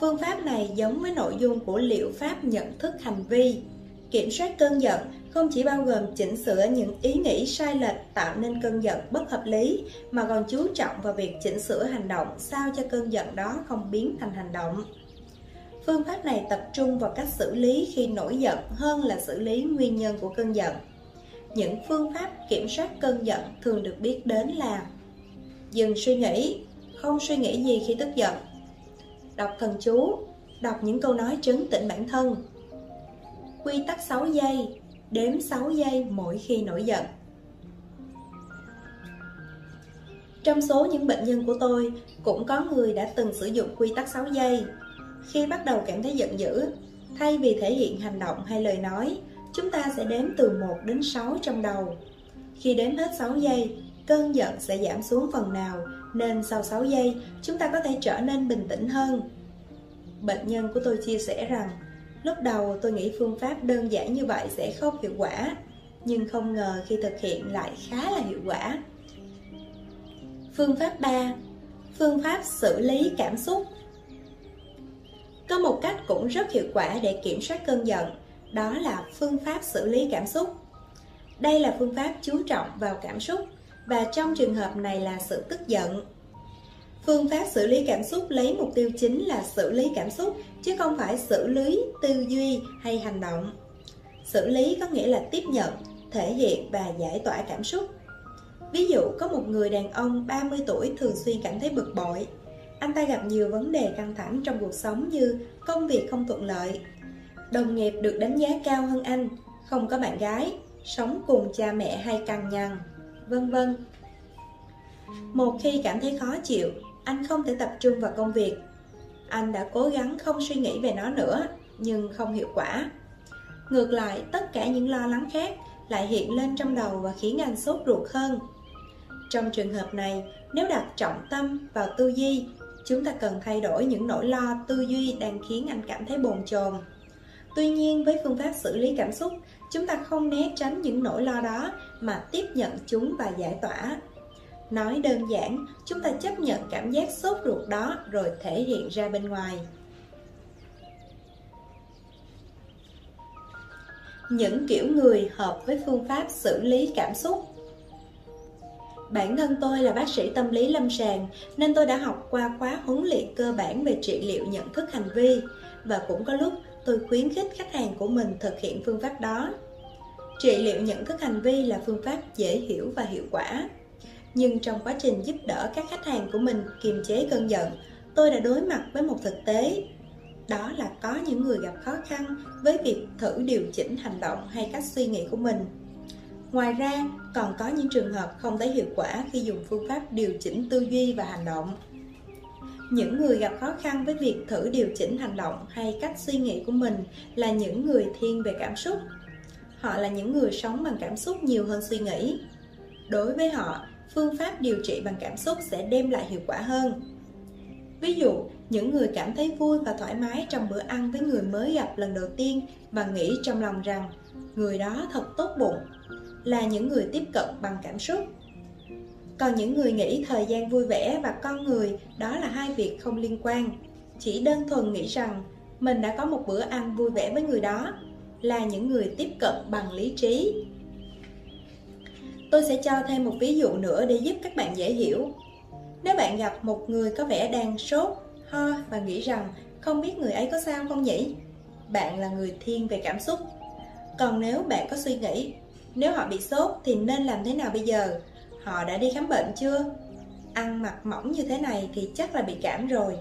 Phương pháp này giống với nội dung của liệu pháp nhận thức hành vi. Kiểm soát cơn giận không chỉ bao gồm chỉnh sửa những ý nghĩ sai lệch tạo nên cơn giận bất hợp lý, mà còn chú trọng vào việc chỉnh sửa hành động sao cho cơn giận đó không biến thành hành động. Phương pháp này tập trung vào cách xử lý khi nổi giận hơn là xử lý nguyên nhân của cơn giận. Những phương pháp kiểm soát cơn giận thường được biết đến là Dừng suy nghĩ, không suy nghĩ gì khi tức giận Đọc thần chú, đọc những câu nói trấn tĩnh bản thân. Quy tắc 6 giây, đếm 6 giây mỗi khi nổi giận. Trong số những bệnh nhân của tôi, cũng có người đã từng sử dụng quy tắc 6 giây khi bắt đầu cảm thấy giận dữ, thay vì thể hiện hành động hay lời nói, chúng ta sẽ đếm từ 1 đến 6 trong đầu. Khi đếm hết 6 giây, cơn giận sẽ giảm xuống phần nào, nên sau 6 giây, chúng ta có thể trở nên bình tĩnh hơn. Bệnh nhân của tôi chia sẻ rằng, lúc đầu tôi nghĩ phương pháp đơn giản như vậy sẽ không hiệu quả, nhưng không ngờ khi thực hiện lại khá là hiệu quả. Phương pháp 3. Phương pháp xử lý cảm xúc có một cách cũng rất hiệu quả để kiểm soát cơn giận, đó là phương pháp xử lý cảm xúc. Đây là phương pháp chú trọng vào cảm xúc và trong trường hợp này là sự tức giận. Phương pháp xử lý cảm xúc lấy mục tiêu chính là xử lý cảm xúc chứ không phải xử lý tư duy hay hành động. Xử lý có nghĩa là tiếp nhận, thể hiện và giải tỏa cảm xúc. Ví dụ có một người đàn ông 30 tuổi thường xuyên cảm thấy bực bội, anh ta gặp nhiều vấn đề căng thẳng trong cuộc sống như công việc không thuận lợi, đồng nghiệp được đánh giá cao hơn anh, không có bạn gái, sống cùng cha mẹ hay cằn nhằn, vân vân. Một khi cảm thấy khó chịu, anh không thể tập trung vào công việc. Anh đã cố gắng không suy nghĩ về nó nữa, nhưng không hiệu quả. Ngược lại, tất cả những lo lắng khác lại hiện lên trong đầu và khiến anh sốt ruột hơn. Trong trường hợp này, nếu đặt trọng tâm vào tư duy chúng ta cần thay đổi những nỗi lo tư duy đang khiến anh cảm thấy bồn chồn. Tuy nhiên, với phương pháp xử lý cảm xúc, chúng ta không né tránh những nỗi lo đó mà tiếp nhận chúng và giải tỏa. Nói đơn giản, chúng ta chấp nhận cảm giác sốt ruột đó rồi thể hiện ra bên ngoài. Những kiểu người hợp với phương pháp xử lý cảm xúc Bản thân tôi là bác sĩ tâm lý lâm sàng nên tôi đã học qua khóa huấn luyện cơ bản về trị liệu nhận thức hành vi và cũng có lúc tôi khuyến khích khách hàng của mình thực hiện phương pháp đó. Trị liệu nhận thức hành vi là phương pháp dễ hiểu và hiệu quả. Nhưng trong quá trình giúp đỡ các khách hàng của mình kiềm chế cơn giận, tôi đã đối mặt với một thực tế. Đó là có những người gặp khó khăn với việc thử điều chỉnh hành động hay cách suy nghĩ của mình Ngoài ra, còn có những trường hợp không thấy hiệu quả khi dùng phương pháp điều chỉnh tư duy và hành động. những người gặp khó khăn với việc thử điều chỉnh hành động hay cách suy nghĩ của mình là những người thiên về cảm xúc. Họ là những người sống bằng cảm xúc nhiều hơn suy nghĩ. Đối với họ phương pháp điều trị bằng cảm xúc sẽ đem lại hiệu quả hơn. Ví dụ những người cảm thấy vui và thoải mái trong bữa ăn với người mới gặp lần đầu tiên và nghĩ trong lòng rằng người đó thật tốt bụng là những người tiếp cận bằng cảm xúc. Còn những người nghĩ thời gian vui vẻ và con người, đó là hai việc không liên quan. Chỉ đơn thuần nghĩ rằng mình đã có một bữa ăn vui vẻ với người đó là những người tiếp cận bằng lý trí. Tôi sẽ cho thêm một ví dụ nữa để giúp các bạn dễ hiểu. Nếu bạn gặp một người có vẻ đang sốt, ho và nghĩ rằng không biết người ấy có sao không nhỉ? Bạn là người thiên về cảm xúc. Còn nếu bạn có suy nghĩ nếu họ bị sốt thì nên làm thế nào bây giờ? Họ đã đi khám bệnh chưa? Ăn mặc mỏng như thế này thì chắc là bị cảm rồi.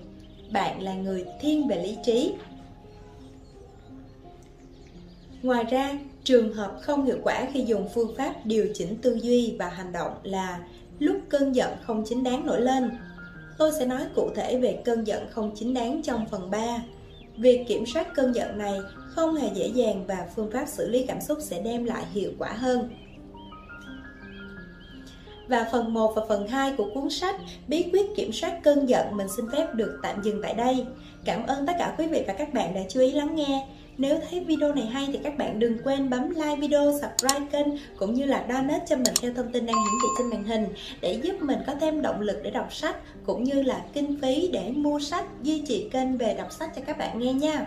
Bạn là người thiên về lý trí. Ngoài ra, trường hợp không hiệu quả khi dùng phương pháp điều chỉnh tư duy và hành động là lúc cơn giận không chính đáng nổi lên. Tôi sẽ nói cụ thể về cơn giận không chính đáng trong phần 3 việc kiểm soát cơn giận này không hề dễ dàng và phương pháp xử lý cảm xúc sẽ đem lại hiệu quả hơn và phần 1 và phần 2 của cuốn sách Bí quyết kiểm soát cơn giận mình xin phép được tạm dừng tại đây. Cảm ơn tất cả quý vị và các bạn đã chú ý lắng nghe. Nếu thấy video này hay thì các bạn đừng quên bấm like video, subscribe kênh cũng như là donate cho mình theo thông tin đang hiển thị trên màn hình để giúp mình có thêm động lực để đọc sách cũng như là kinh phí để mua sách, duy trì kênh về đọc sách cho các bạn nghe nha.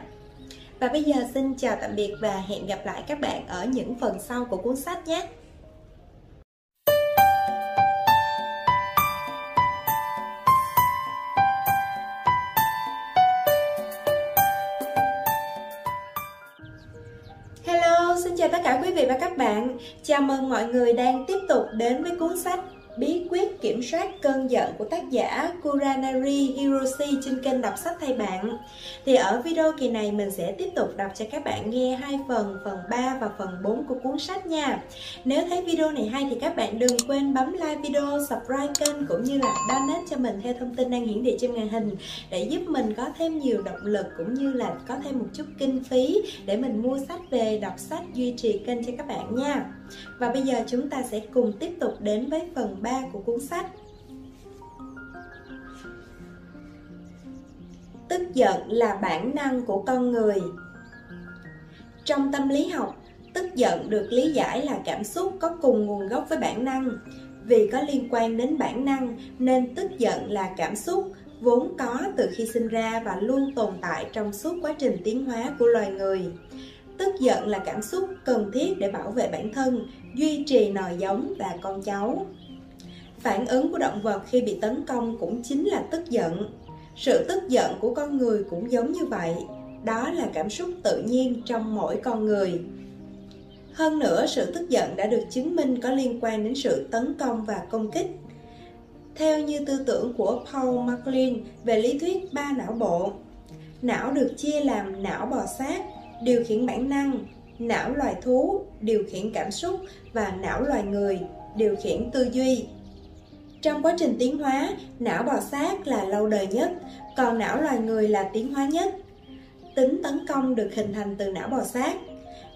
Và bây giờ xin chào tạm biệt và hẹn gặp lại các bạn ở những phần sau của cuốn sách nhé. hello, xin chào tất cả quý vị và các bạn Chào mừng mọi người đang tiếp tục đến với cuốn sách Bí quyết kiểm soát cơn giận của tác giả Kuranari Hiroshi trên kênh đọc sách thay bạn. Thì ở video kỳ này mình sẽ tiếp tục đọc cho các bạn nghe hai phần, phần 3 và phần 4 của cuốn sách nha. Nếu thấy video này hay thì các bạn đừng quên bấm like video, subscribe kênh cũng như là donate cho mình theo thông tin đang hiển thị trên màn hình Để giúp mình có thêm nhiều động lực cũng như là có thêm một chút kinh phí để mình mua sách về đọc sách duy trì kênh cho các bạn nha và bây giờ chúng ta sẽ cùng tiếp tục đến với phần 3 của cuốn sách. Tức giận là bản năng của con người. Trong tâm lý học, tức giận được lý giải là cảm xúc có cùng nguồn gốc với bản năng. Vì có liên quan đến bản năng nên tức giận là cảm xúc vốn có từ khi sinh ra và luôn tồn tại trong suốt quá trình tiến hóa của loài người. Tức giận là cảm xúc cần thiết để bảo vệ bản thân, duy trì nòi giống và con cháu. Phản ứng của động vật khi bị tấn công cũng chính là tức giận. Sự tức giận của con người cũng giống như vậy, đó là cảm xúc tự nhiên trong mỗi con người. Hơn nữa, sự tức giận đã được chứng minh có liên quan đến sự tấn công và công kích. Theo như tư tưởng của Paul MacLean về lý thuyết ba não bộ, não được chia làm não bò sát, điều khiển bản năng, não loài thú điều khiển cảm xúc và não loài người điều khiển tư duy. Trong quá trình tiến hóa, não bò sát là lâu đời nhất, còn não loài người là tiến hóa nhất. Tính tấn công được hình thành từ não bò sát.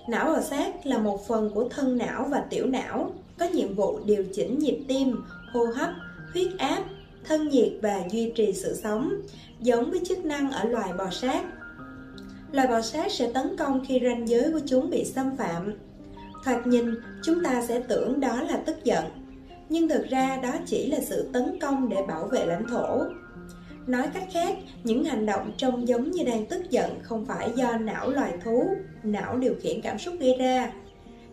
Não bò sát là một phần của thân não và tiểu não, có nhiệm vụ điều chỉnh nhịp tim, hô hấp, huyết áp, thân nhiệt và duy trì sự sống, giống với chức năng ở loài bò sát loài bò sát sẽ tấn công khi ranh giới của chúng bị xâm phạm. Thoạt nhìn, chúng ta sẽ tưởng đó là tức giận, nhưng thực ra đó chỉ là sự tấn công để bảo vệ lãnh thổ. Nói cách khác, những hành động trông giống như đang tức giận không phải do não loài thú, não điều khiển cảm xúc gây ra.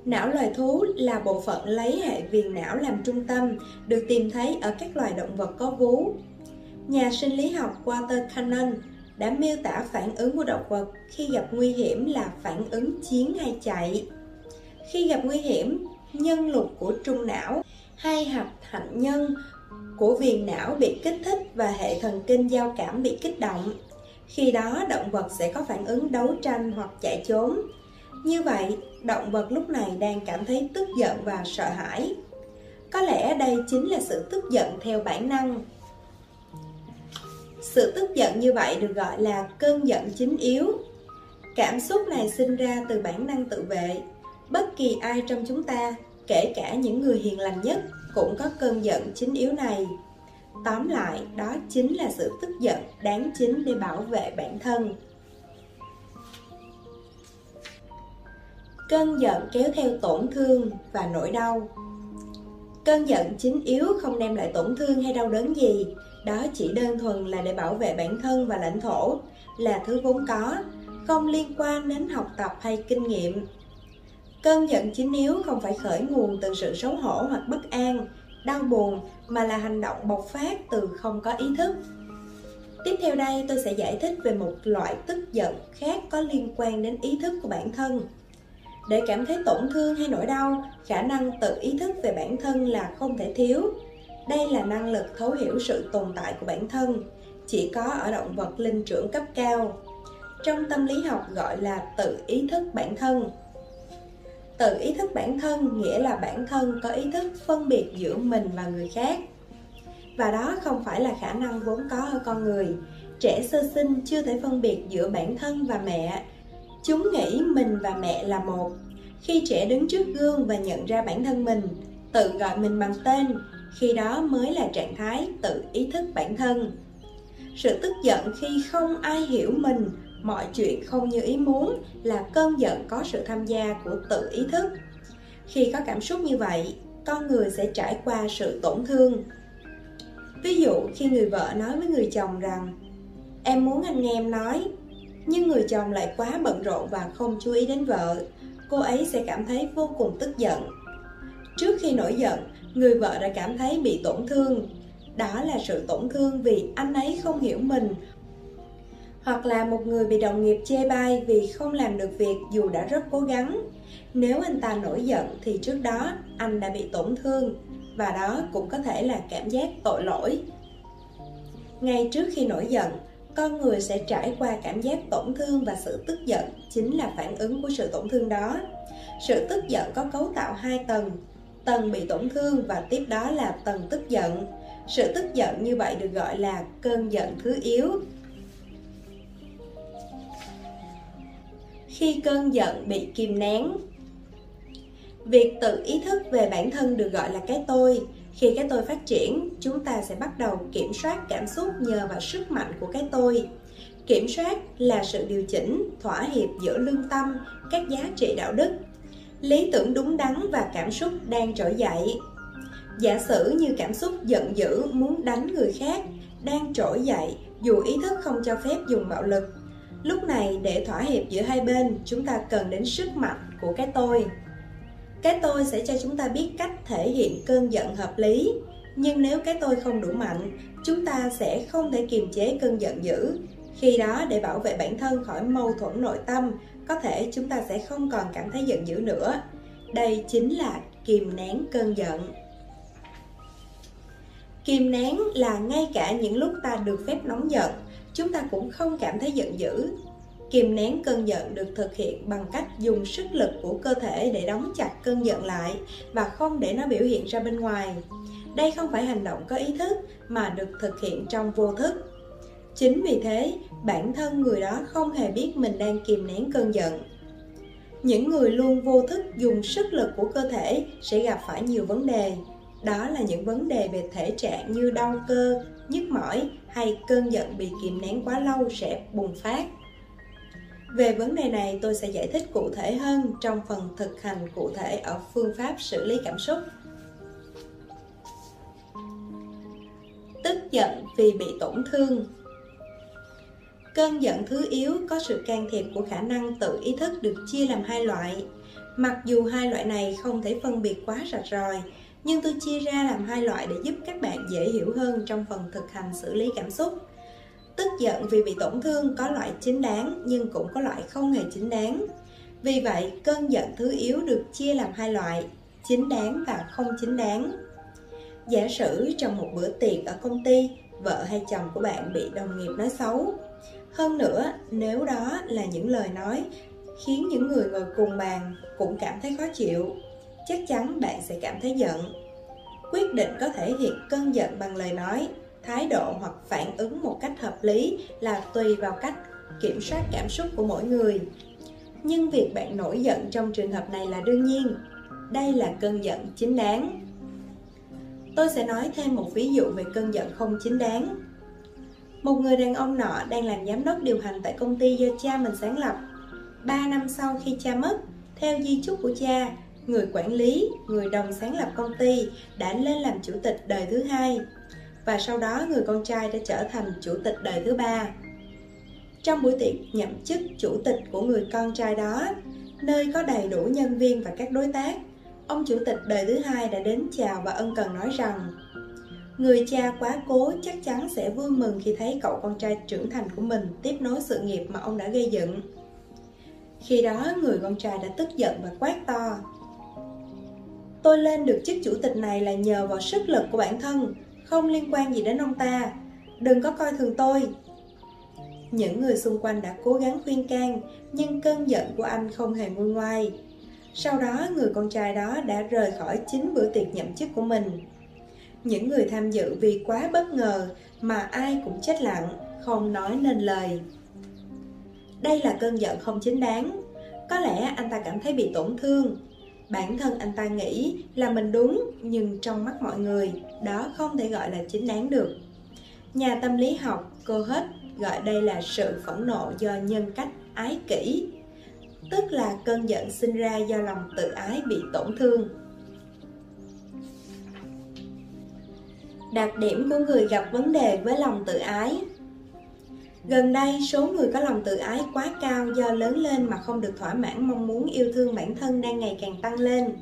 Não loài thú là bộ phận lấy hệ viền não làm trung tâm, được tìm thấy ở các loài động vật có vú. Nhà sinh lý học Walter Cannon đã miêu tả phản ứng của động vật khi gặp nguy hiểm là phản ứng chiến hay chạy. Khi gặp nguy hiểm, nhân lục của trung não hay hạch hạnh nhân của viền não bị kích thích và hệ thần kinh giao cảm bị kích động. Khi đó động vật sẽ có phản ứng đấu tranh hoặc chạy trốn. Như vậy, động vật lúc này đang cảm thấy tức giận và sợ hãi. Có lẽ đây chính là sự tức giận theo bản năng sự tức giận như vậy được gọi là cơn giận chính yếu. Cảm xúc này sinh ra từ bản năng tự vệ. Bất kỳ ai trong chúng ta, kể cả những người hiền lành nhất, cũng có cơn giận chính yếu này. Tóm lại, đó chính là sự tức giận đáng chính để bảo vệ bản thân. Cơn giận kéo theo tổn thương và nỗi đau. Cơn giận chính yếu không đem lại tổn thương hay đau đớn gì, đó chỉ đơn thuần là để bảo vệ bản thân và lãnh thổ, là thứ vốn có, không liên quan đến học tập hay kinh nghiệm. Cơn giận chính yếu không phải khởi nguồn từ sự xấu hổ hoặc bất an, đau buồn mà là hành động bộc phát từ không có ý thức. Tiếp theo đây tôi sẽ giải thích về một loại tức giận khác có liên quan đến ý thức của bản thân. Để cảm thấy tổn thương hay nỗi đau, khả năng tự ý thức về bản thân là không thể thiếu. Đây là năng lực thấu hiểu sự tồn tại của bản thân, chỉ có ở động vật linh trưởng cấp cao. Trong tâm lý học gọi là tự ý thức bản thân. Tự ý thức bản thân nghĩa là bản thân có ý thức phân biệt giữa mình và người khác. Và đó không phải là khả năng vốn có ở con người. Trẻ sơ sinh chưa thể phân biệt giữa bản thân và mẹ. Chúng nghĩ mình và mẹ là một. Khi trẻ đứng trước gương và nhận ra bản thân mình, tự gọi mình bằng tên, khi đó mới là trạng thái tự ý thức bản thân. Sự tức giận khi không ai hiểu mình, mọi chuyện không như ý muốn là cơn giận có sự tham gia của tự ý thức. Khi có cảm xúc như vậy, con người sẽ trải qua sự tổn thương. Ví dụ khi người vợ nói với người chồng rằng, em muốn anh nghe em nói. Nhưng người chồng lại quá bận rộn và không chú ý đến vợ, cô ấy sẽ cảm thấy vô cùng tức giận. Trước khi nổi giận người vợ đã cảm thấy bị tổn thương đó là sự tổn thương vì anh ấy không hiểu mình hoặc là một người bị đồng nghiệp chê bai vì không làm được việc dù đã rất cố gắng. Nếu anh ta nổi giận thì trước đó anh đã bị tổn thương và đó cũng có thể là cảm giác tội lỗi. Ngay trước khi nổi giận, con người sẽ trải qua cảm giác tổn thương và sự tức giận chính là phản ứng của sự tổn thương đó. Sự tức giận có cấu tạo hai tầng, tầng bị tổn thương và tiếp đó là tầng tức giận. Sự tức giận như vậy được gọi là cơn giận thứ yếu. Khi cơn giận bị kìm nén, việc tự ý thức về bản thân được gọi là cái tôi. Khi cái tôi phát triển, chúng ta sẽ bắt đầu kiểm soát cảm xúc nhờ vào sức mạnh của cái tôi. Kiểm soát là sự điều chỉnh, thỏa hiệp giữa lương tâm, các giá trị đạo đức lý tưởng đúng đắn và cảm xúc đang trỗi dậy giả sử như cảm xúc giận dữ muốn đánh người khác đang trỗi dậy dù ý thức không cho phép dùng bạo lực Lúc này để thỏa hiệp giữa hai bên, chúng ta cần đến sức mạnh của cái tôi. Cái tôi sẽ cho chúng ta biết cách thể hiện cơn giận hợp lý, nhưng nếu cái tôi không đủ mạnh, chúng ta sẽ không thể kiềm chế cơn giận dữ. Khi đó để bảo vệ bản thân khỏi mâu thuẫn nội tâm, có thể chúng ta sẽ không còn cảm thấy giận dữ nữa. Đây chính là kìm nén cơn giận. Kìm nén là ngay cả những lúc ta được phép nóng giận, chúng ta cũng không cảm thấy giận dữ. Kìm nén cơn giận được thực hiện bằng cách dùng sức lực của cơ thể để đóng chặt cơn giận lại và không để nó biểu hiện ra bên ngoài. Đây không phải hành động có ý thức mà được thực hiện trong vô thức. Chính vì thế, bản thân người đó không hề biết mình đang kìm nén cơn giận. Những người luôn vô thức dùng sức lực của cơ thể sẽ gặp phải nhiều vấn đề. Đó là những vấn đề về thể trạng như đau cơ, nhức mỏi hay cơn giận bị kìm nén quá lâu sẽ bùng phát. Về vấn đề này tôi sẽ giải thích cụ thể hơn trong phần thực hành cụ thể ở phương pháp xử lý cảm xúc. Tức giận vì bị tổn thương Cơn giận thứ yếu có sự can thiệp của khả năng tự ý thức được chia làm hai loại. Mặc dù hai loại này không thể phân biệt quá rạch ròi, nhưng tôi chia ra làm hai loại để giúp các bạn dễ hiểu hơn trong phần thực hành xử lý cảm xúc. Tức giận vì bị tổn thương có loại chính đáng nhưng cũng có loại không hề chính đáng. Vì vậy, cơn giận thứ yếu được chia làm hai loại, chính đáng và không chính đáng. Giả sử trong một bữa tiệc ở công ty, vợ hay chồng của bạn bị đồng nghiệp nói xấu. Hơn nữa, nếu đó là những lời nói khiến những người ngồi cùng bàn cũng cảm thấy khó chịu, chắc chắn bạn sẽ cảm thấy giận. Quyết định có thể hiện cơn giận bằng lời nói thái độ hoặc phản ứng một cách hợp lý là tùy vào cách kiểm soát cảm xúc của mỗi người. Nhưng việc bạn nổi giận trong trường hợp này là đương nhiên. Đây là cơn giận chính đáng. Tôi sẽ nói thêm một ví dụ về cơn giận không chính đáng một người đàn ông nọ đang làm giám đốc điều hành tại công ty do cha mình sáng lập. Ba năm sau khi cha mất theo di chúc của cha người quản lý người đồng sáng lập công ty đã lên làm chủ tịch đời thứ hai. Và sau đó người con trai đã trở thành chủ tịch đời thứ ba. Trong buổi tiệc nhậm chức chủ tịch của người con trai đó, nơi có đầy đủ nhân viên và các đối tác, ông chủ tịch đời thứ hai đã đến chào và ân cần nói rằng Người cha quá cố chắc chắn sẽ vui mừng khi thấy cậu con trai trưởng thành của mình tiếp nối sự nghiệp mà ông đã gây dựng. Khi đó người con trai đã tức giận và quát to Tôi lên được chức chủ tịch này là nhờ vào sức lực của bản thân, không liên quan gì đến ông ta. Đừng có coi thường tôi, những người xung quanh đã cố gắng khuyên can, nhưng cơn giận của anh không hề nguôi ngoai. Sau đó, người con trai đó đã rời khỏi chính bữa tiệc nhậm chức của mình. Những người tham dự vì quá bất ngờ mà ai cũng chết lặng, không nói nên lời. Đây là cơn giận không chính đáng. Có lẽ anh ta cảm thấy bị tổn thương. Bản thân anh ta nghĩ là mình đúng, nhưng trong mắt mọi người, đó không thể gọi là chính đáng được. Nhà tâm lý học cô hết gọi đây là sự phẫn nộ do nhân cách ái kỷ tức là cơn giận sinh ra do lòng tự ái bị tổn thương đặc điểm của người gặp vấn đề với lòng tự ái gần đây số người có lòng tự ái quá cao do lớn lên mà không được thỏa mãn mong muốn yêu thương bản thân đang ngày càng tăng lên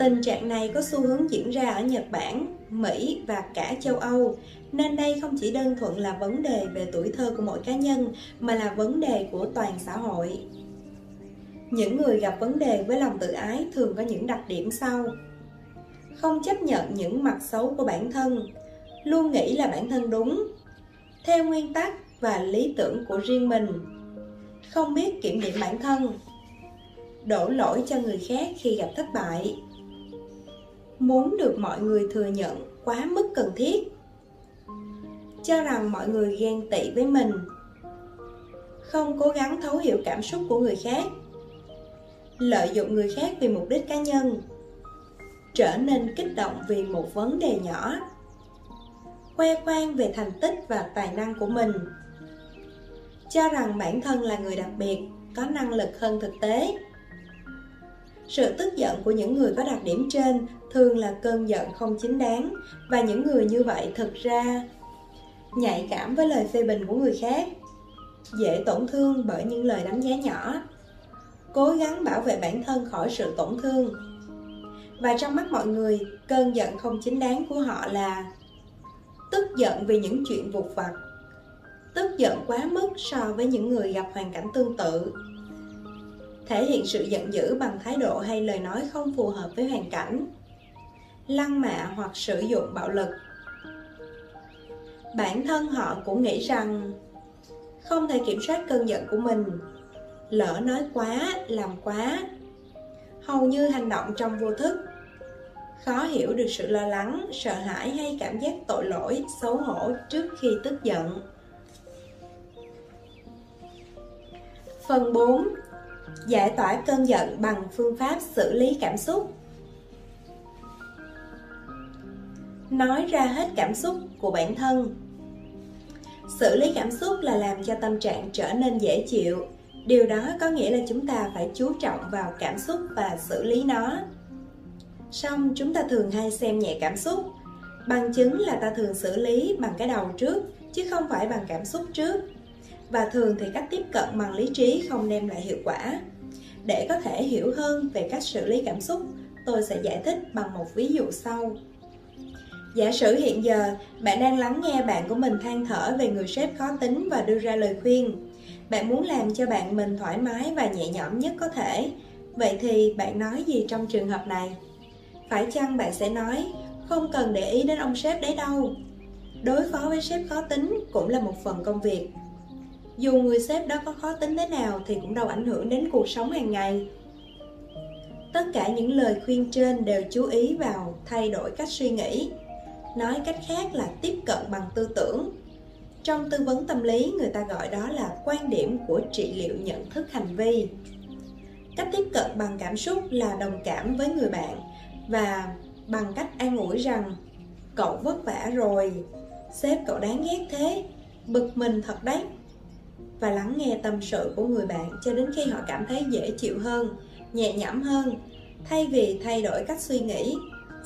Tình trạng này có xu hướng diễn ra ở Nhật Bản, Mỹ và cả châu Âu, nên đây không chỉ đơn thuần là vấn đề về tuổi thơ của mỗi cá nhân mà là vấn đề của toàn xã hội. Những người gặp vấn đề với lòng tự ái thường có những đặc điểm sau. Không chấp nhận những mặt xấu của bản thân, luôn nghĩ là bản thân đúng, theo nguyên tắc và lý tưởng của riêng mình, không biết kiểm điểm bản thân, đổ lỗi cho người khác khi gặp thất bại. Muốn được mọi người thừa nhận quá mức cần thiết. Cho rằng mọi người ghen tị với mình. Không cố gắng thấu hiểu cảm xúc của người khác. Lợi dụng người khác vì mục đích cá nhân. Trở nên kích động vì một vấn đề nhỏ khoe khoang về thành tích và tài năng của mình. Cho rằng bản thân là người đặc biệt, có năng lực hơn thực tế. Sự tức giận của những người có đặc điểm trên thường là cơn giận không chính đáng, và những người như vậy thực ra nhạy cảm với lời phê bình của người khác, dễ tổn thương bởi những lời đánh giá nhỏ, cố gắng bảo vệ bản thân khỏi sự tổn thương. Và trong mắt mọi người, cơn giận không chính đáng của họ là tức giận vì những chuyện vụt vặt, tức giận quá mức so với những người gặp hoàn cảnh tương tự. Thể hiện sự giận dữ bằng thái độ hay lời nói không phù hợp với hoàn cảnh, lăng mạ hoặc sử dụng bạo lực. Bản thân họ cũng nghĩ rằng không thể kiểm soát cơn giận của mình, lỡ nói quá, làm quá, hầu như hành động trong vô thức khó hiểu được sự lo lắng, sợ hãi hay cảm giác tội lỗi, xấu hổ trước khi tức giận. Phần 4 giải tỏa cơn giận bằng phương pháp xử lý cảm xúc. Nói ra hết cảm xúc của bản thân. Xử lý cảm xúc là làm cho tâm trạng trở nên dễ chịu. Điều đó có nghĩa là chúng ta phải chú trọng vào cảm xúc và xử lý nó song chúng ta thường hay xem nhẹ cảm xúc bằng chứng là ta thường xử lý bằng cái đầu trước, chứ không phải bằng cảm xúc trước và thường thì cách tiếp cận bằng lý trí không đem lại hiệu quả để có thể hiểu hơn về cách xử lý cảm xúc, tôi sẽ giải thích bằng một ví dụ sau Giả sử hiện giờ, bạn đang lắng nghe bạn của mình than thở về người sếp khó tính và đưa ra lời khuyên. Bạn muốn làm cho bạn mình thoải mái và nhẹ nhõm nhất có thể. Vậy thì bạn nói gì trong trường hợp này? Phải chăng bạn sẽ nói, không cần để ý đến ông sếp đấy đâu. Đối phó với sếp khó tính cũng là một phần công việc. Dù người sếp đó có khó tính thế nào thì cũng đâu ảnh hưởng đến cuộc sống hàng ngày. Tất cả những lời khuyên trên đều chú ý vào thay đổi cách suy nghĩ, nói cách khác là tiếp cận bằng tư tưởng trong tư vấn tâm lý, người ta gọi đó là quan điểm của trị liệu nhận thức hành vi cách tiếp cận bằng cảm xúc là đồng cảm với người bạn và bằng cách an ủi rằng, cậu vất vả rồi. Sếp cậu đáng ghét thế. Bực mình thật đấy. Và lắng nghe tâm sự của người bạn cho đến khi họ cảm thấy dễ chịu hơn, nhẹ nhõm hơn. Thay vì thay đổi cách suy nghĩ,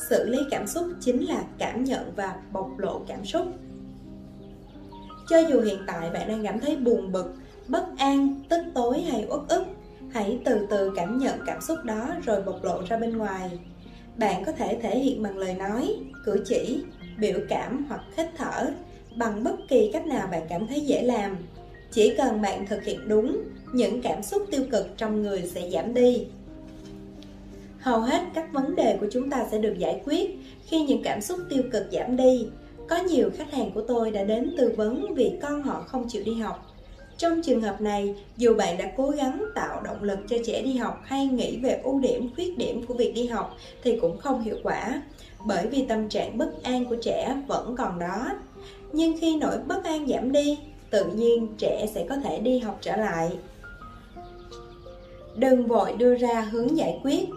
xử lý cảm xúc chính là cảm nhận và bộc lộ cảm xúc. Cho dù hiện tại bạn đang cảm thấy buồn bực, bất an, tức tối hay uất ức, hãy từ từ cảm nhận cảm xúc đó rồi bộc lộ ra bên ngoài bạn có thể thể hiện bằng lời nói, cử chỉ, biểu cảm hoặc hít thở bằng bất kỳ cách nào bạn cảm thấy dễ làm. Chỉ cần bạn thực hiện đúng, những cảm xúc tiêu cực trong người sẽ giảm đi. Hầu hết các vấn đề của chúng ta sẽ được giải quyết khi những cảm xúc tiêu cực giảm đi. Có nhiều khách hàng của tôi đã đến tư vấn vì con họ không chịu đi học trong trường hợp này dù bạn đã cố gắng tạo động lực cho trẻ đi học hay nghĩ về ưu điểm khuyết điểm của việc đi học thì cũng không hiệu quả bởi vì tâm trạng bất an của trẻ vẫn còn đó. Nhưng khi nỗi bất an giảm đi tự nhiên trẻ sẽ có thể đi học trở lại. Đừng vội đưa ra hướng giải quyết.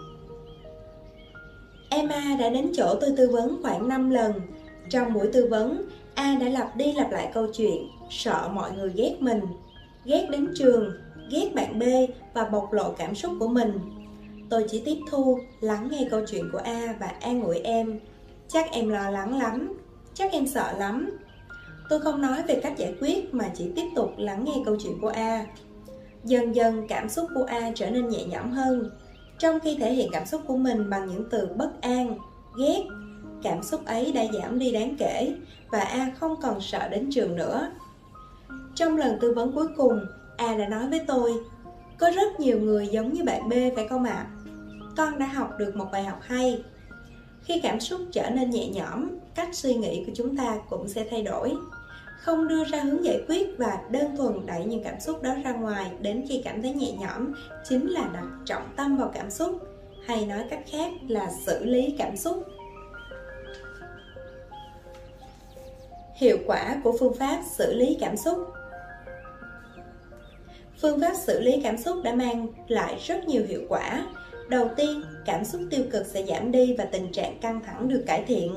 Emma đã đến chỗ tôi tư vấn khoảng 5 lần. Trong buổi tư vấn, A đã lặp đi lặp lại câu chuyện, sợ mọi người ghét mình, ghét đến trường, ghét bạn B và bộc lộ cảm xúc của mình. Tôi chỉ tiếp thu, lắng nghe câu chuyện của A và an ủi em. Chắc em lo lắng lắm, chắc em sợ lắm. Tôi không nói về cách giải quyết mà chỉ tiếp tục lắng nghe câu chuyện của A. Dần dần cảm xúc của A trở nên nhẹ nhõm hơn, trong khi thể hiện cảm xúc của mình bằng những từ bất an ghét cảm xúc ấy đã giảm đi đáng kể và a không còn sợ đến trường nữa trong lần tư vấn cuối cùng, a đã nói với tôi, có rất nhiều người giống như bạn b, phải không ạ? À? con đã học được một bài học hay. Khi cảm xúc trở nên nhẹ nhõm, cách suy nghĩ của chúng ta cũng sẽ thay đổi. Không đưa ra hướng giải quyết và đơn thuần đẩy những cảm xúc đó ra ngoài đến khi cảm thấy nhẹ nhõm chính là đặt trọng tâm vào cảm xúc, hay nói cách khác là xử lý cảm xúc. Hiệu quả của phương pháp xử lý cảm xúc phương pháp xử lý cảm xúc đã mang lại rất nhiều hiệu quả đầu tiên cảm xúc tiêu cực sẽ giảm đi và tình trạng căng thẳng được cải thiện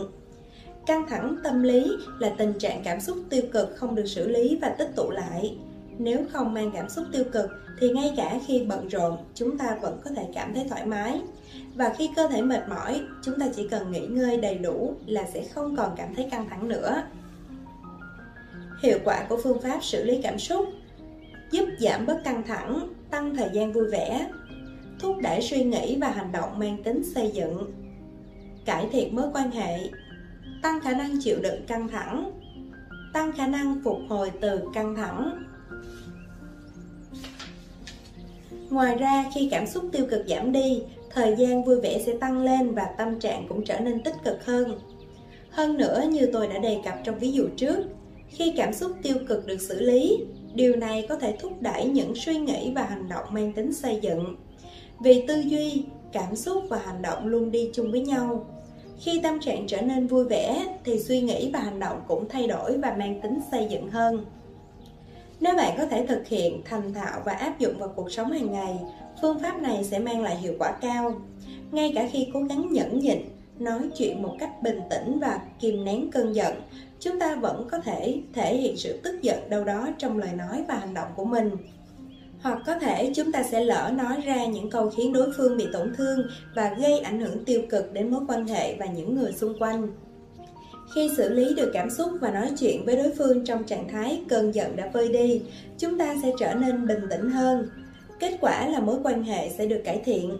Căng thẳng tâm lý là tình trạng cảm xúc tiêu cực không được xử lý và tích tụ lại. Nếu không mang cảm xúc tiêu cực thì ngay cả khi bận rộn, chúng ta vẫn có thể cảm thấy thoải mái. Và khi cơ thể mệt mỏi, chúng ta chỉ cần nghỉ ngơi đầy đủ là sẽ không còn cảm thấy căng thẳng nữa. Hiệu quả của phương pháp xử lý cảm xúc giúp giảm bớt căng thẳng, tăng thời gian vui vẻ, thúc đẩy suy nghĩ và hành động mang tính xây dựng, cải thiện mối quan hệ, tăng khả năng chịu đựng căng thẳng tăng khả năng phục hồi từ căng thẳng. Ngoài ra khi cảm xúc tiêu cực giảm đi thời gian vui vẻ sẽ tăng lên và tâm trạng cũng trở nên tích cực hơn. Hơn nữa như tôi đã đề cập trong ví dụ trước khi cảm xúc tiêu cực được xử lý, điều này có thể thúc đẩy những suy nghĩ và hành động mang tính xây dựng. Vì tư duy, cảm xúc và hành động luôn đi chung với nhau. Khi tâm trạng trở nên vui vẻ, thì suy nghĩ và hành động cũng thay đổi và mang tính xây dựng hơn. Nếu bạn có thể thực hiện, thành thạo và áp dụng vào cuộc sống hàng ngày, phương pháp này sẽ mang lại hiệu quả cao. Ngay cả khi cố gắng nhẫn nhịn, nói chuyện một cách bình tĩnh và kìm nén cơn giận chúng ta vẫn có thể thể hiện sự tức giận đâu đó trong lời nói và hành động của mình. Hoặc có thể chúng ta sẽ lỡ nói ra những câu khiến đối phương bị tổn thương và gây ảnh hưởng tiêu cực đến mối quan hệ và những người xung quanh. Khi xử lý được cảm xúc và nói chuyện với đối phương trong trạng thái cơn giận đã vơi đi, chúng ta sẽ trở nên bình tĩnh hơn. Kết quả là mối quan hệ sẽ được cải thiện.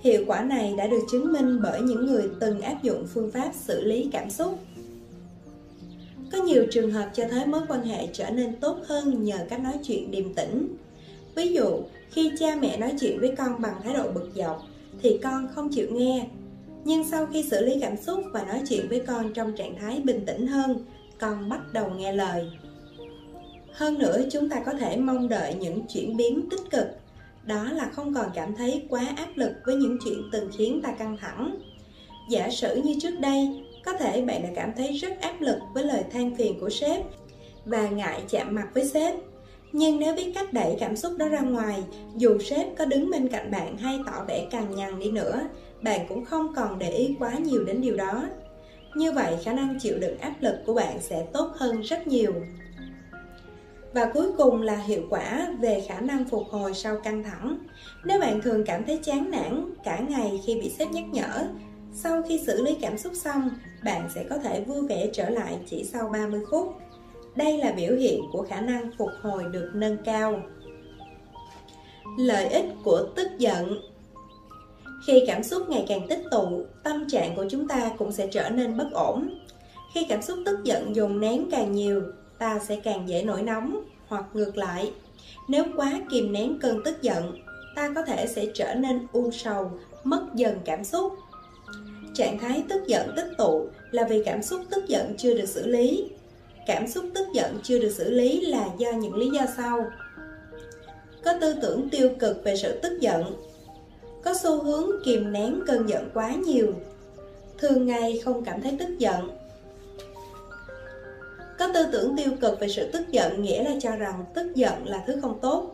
Hiệu quả này đã được chứng minh bởi những người từng áp dụng phương pháp xử lý cảm xúc có nhiều trường hợp cho thấy mối quan hệ trở nên tốt hơn nhờ cách nói chuyện điềm tĩnh Ví dụ, khi cha mẹ nói chuyện với con bằng thái độ bực dọc thì con không chịu nghe. Nhưng sau khi xử lý cảm xúc và nói chuyện với con trong trạng thái bình tĩnh hơn, con bắt đầu nghe lời. Hơn nữa, chúng ta có thể mong đợi những chuyển biến tích cực. Đó là không còn cảm thấy quá áp lực với những chuyện từng khiến ta căng thẳng. Giả sử như trước đây, có thể bạn đã cảm thấy rất áp lực với lời than phiền của sếp và ngại chạm mặt với sếp. Nhưng nếu biết cách đẩy cảm xúc đó ra ngoài, dù sếp có đứng bên cạnh bạn hay tỏ vẻ cằn nhằn đi nữa, bạn cũng không còn để ý quá nhiều đến điều đó. Như vậy, khả năng chịu đựng áp lực của bạn sẽ tốt hơn rất nhiều. Và cuối cùng là hiệu quả về khả năng phục hồi sau căng thẳng. Nếu bạn thường cảm thấy chán nản cả ngày khi bị sếp nhắc nhở sau khi xử lý cảm xúc xong, bạn sẽ có thể vui vẻ trở lại chỉ sau 30 phút. Đây là biểu hiện của khả năng phục hồi được nâng cao. Lợi ích của tức giận. Khi cảm xúc ngày càng tích tụ, tâm trạng của chúng ta cũng sẽ trở nên bất ổn. Khi cảm xúc tức giận dồn nén càng nhiều, ta sẽ càng dễ nổi nóng hoặc ngược lại. Nếu quá kìm nén cơn tức giận, ta có thể sẽ trở nên u sầu, mất dần cảm xúc trạng thái tức giận, tích tụ là vì cảm xúc tức giận chưa được xử lý. Cảm xúc tức giận chưa được xử lý là do những lý do sau. Có tư tưởng tiêu cực về sự tức giận. Có xu hướng kìm nén cơn giận quá nhiều. Thường ngày không cảm thấy tức giận. Có tư tưởng tiêu cực về sự tức giận nghĩa là cho rằng tức giận là thứ không tốt.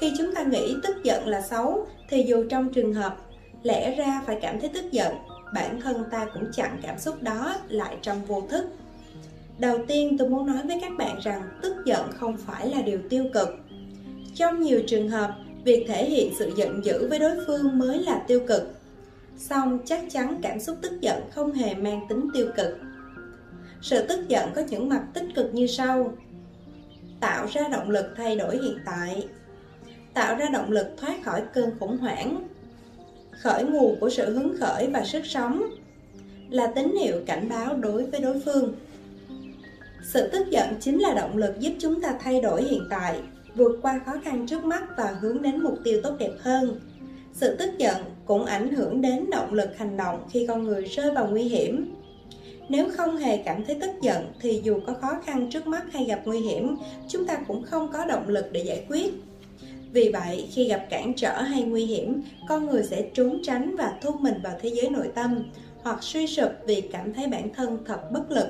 Khi chúng ta nghĩ tức giận là xấu, thì dù trong trường hợp lẽ ra phải cảm thấy tức giận bản thân ta cũng chặn cảm xúc đó lại trong vô thức. Đầu tiên, tôi muốn nói với các bạn rằng tức giận không phải là điều tiêu cực. Trong nhiều trường hợp, việc thể hiện sự giận dữ với đối phương mới là tiêu cực. Song chắc chắn cảm xúc tức giận không hề mang tính tiêu cực. Sự tức giận có những mặt tích cực như sau. Tạo ra động lực thay đổi hiện tại. Tạo ra động lực thoát khỏi cơn khủng hoảng khởi nguồn của sự hứng khởi và sức sống là tín hiệu cảnh báo đối với đối phương. Sự tức giận chính là động lực giúp chúng ta thay đổi hiện tại, vượt qua khó khăn trước mắt và hướng đến mục tiêu tốt đẹp hơn. Sự tức giận cũng ảnh hưởng đến động lực hành động khi con người rơi vào nguy hiểm. Nếu không hề cảm thấy tức giận thì dù có khó khăn trước mắt hay gặp nguy hiểm, chúng ta cũng không có động lực để giải quyết vì vậy khi gặp cản trở hay nguy hiểm con người sẽ trốn tránh và thu mình vào thế giới nội tâm hoặc suy sụp vì cảm thấy bản thân thật bất lực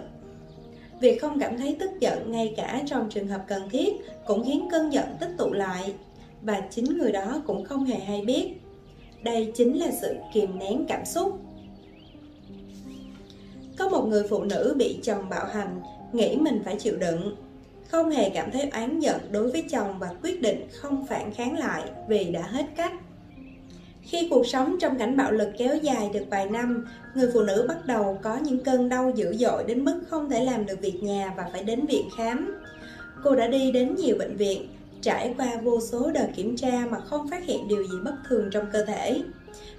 Việc không cảm thấy tức giận ngay cả trong trường hợp cần thiết cũng khiến cơn giận tích tụ lại và chính người đó cũng không hề hay biết. Đây chính là sự kìm nén cảm xúc. Có một người phụ nữ bị chồng bạo hành, nghĩ mình phải chịu đựng, không hề cảm thấy oán giận đối với chồng và quyết định không phản kháng lại vì đã hết cách. Khi cuộc sống trong cảnh bạo lực kéo dài được vài năm, người phụ nữ bắt đầu có những cơn đau dữ dội đến mức không thể làm được việc nhà và phải đến viện khám. Cô đã đi đến nhiều bệnh viện, trải qua vô số đợt kiểm tra mà không phát hiện điều gì bất thường trong cơ thể.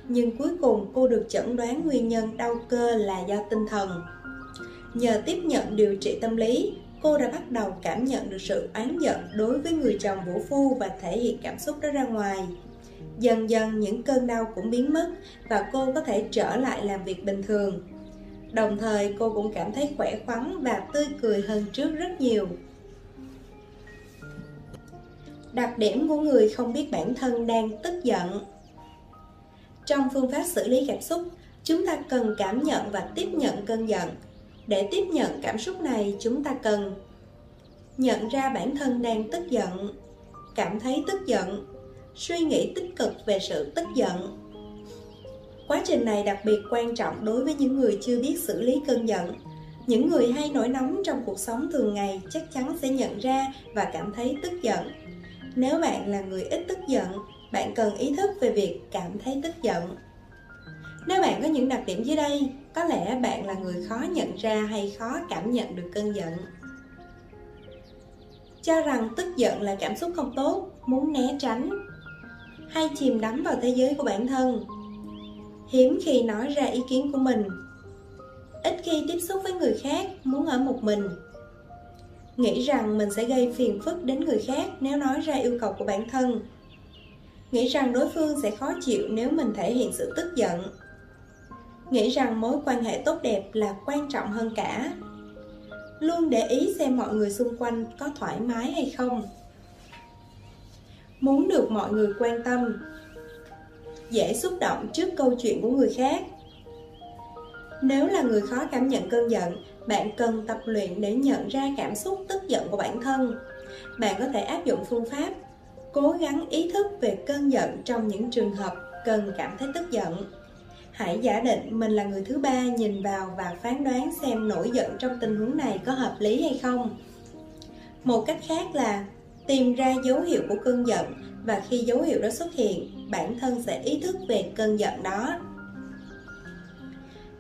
Nhưng cuối cùng cô được chẩn đoán nguyên nhân đau cơ là do tinh thần. Nhờ tiếp nhận điều trị tâm lý, cô đã bắt đầu cảm nhận được sự oán giận đối với người chồng vũ phu và thể hiện cảm xúc đó ra ngoài. Dần dần những cơn đau cũng biến mất và cô có thể trở lại làm việc bình thường. Đồng thời cô cũng cảm thấy khỏe khoắn và tươi cười hơn trước rất nhiều. Đặc điểm của người không biết bản thân đang tức giận Trong phương pháp xử lý cảm xúc, chúng ta cần cảm nhận và tiếp nhận cơn giận. Để tiếp nhận cảm xúc này, chúng ta cần nhận ra bản thân đang tức giận, cảm thấy tức giận, suy nghĩ tích cực về sự tức giận. Quá trình này đặc biệt quan trọng đối với những người chưa biết xử lý cơn giận. Những người hay nổi nóng trong cuộc sống thường ngày chắc chắn sẽ nhận ra và cảm thấy tức giận. Nếu bạn là người ít tức giận, bạn cần ý thức về việc cảm thấy tức giận. Nếu bạn có những đặc điểm dưới đây, có lẽ bạn là người khó nhận ra hay khó cảm nhận được cơn giận. Cho rằng tức giận là cảm xúc không tốt, muốn né tránh, hay chìm đắm vào thế giới của bản thân. Hiếm khi nói ra ý kiến của mình. Ít khi tiếp xúc với người khác muốn ở một mình. Nghĩ rằng mình sẽ gây phiền phức đến người khác nếu nói ra yêu cầu của bản thân. Nghĩ rằng đối phương sẽ khó chịu nếu mình thể hiện sự tức giận nghĩ rằng mối quan hệ tốt đẹp là quan trọng hơn cả. Luôn để ý xem mọi người xung quanh có thoải mái hay không. Muốn được mọi người quan tâm. Dễ xúc động trước câu chuyện của người khác. Nếu là người khó cảm nhận cơn giận, bạn cần tập luyện để nhận ra cảm xúc tức giận của bản thân. Bạn có thể áp dụng phương pháp cố gắng ý thức về cơn giận trong những trường hợp cần cảm thấy tức giận hãy giả định mình là người thứ ba nhìn vào và phán đoán xem nổi giận trong tình huống này có hợp lý hay không. Một cách khác là tìm ra dấu hiệu của cơn giận và khi dấu hiệu đó xuất hiện, bản thân sẽ ý thức về cơn giận đó.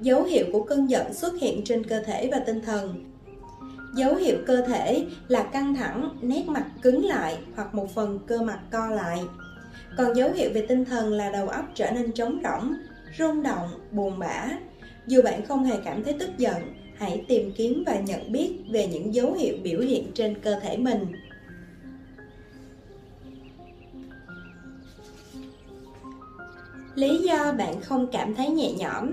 Dấu hiệu của cơn giận xuất hiện trên cơ thể và tinh thần. Dấu hiệu cơ thể là căng thẳng, nét mặt cứng lại hoặc một phần cơ mặt co lại. Còn dấu hiệu về tinh thần là đầu óc trở nên trống rỗng rung động, buồn bã. Dù bạn không hề cảm thấy tức giận, hãy tìm kiếm và nhận biết về những dấu hiệu biểu hiện trên cơ thể mình. Lý do bạn không cảm thấy nhẹ nhõm.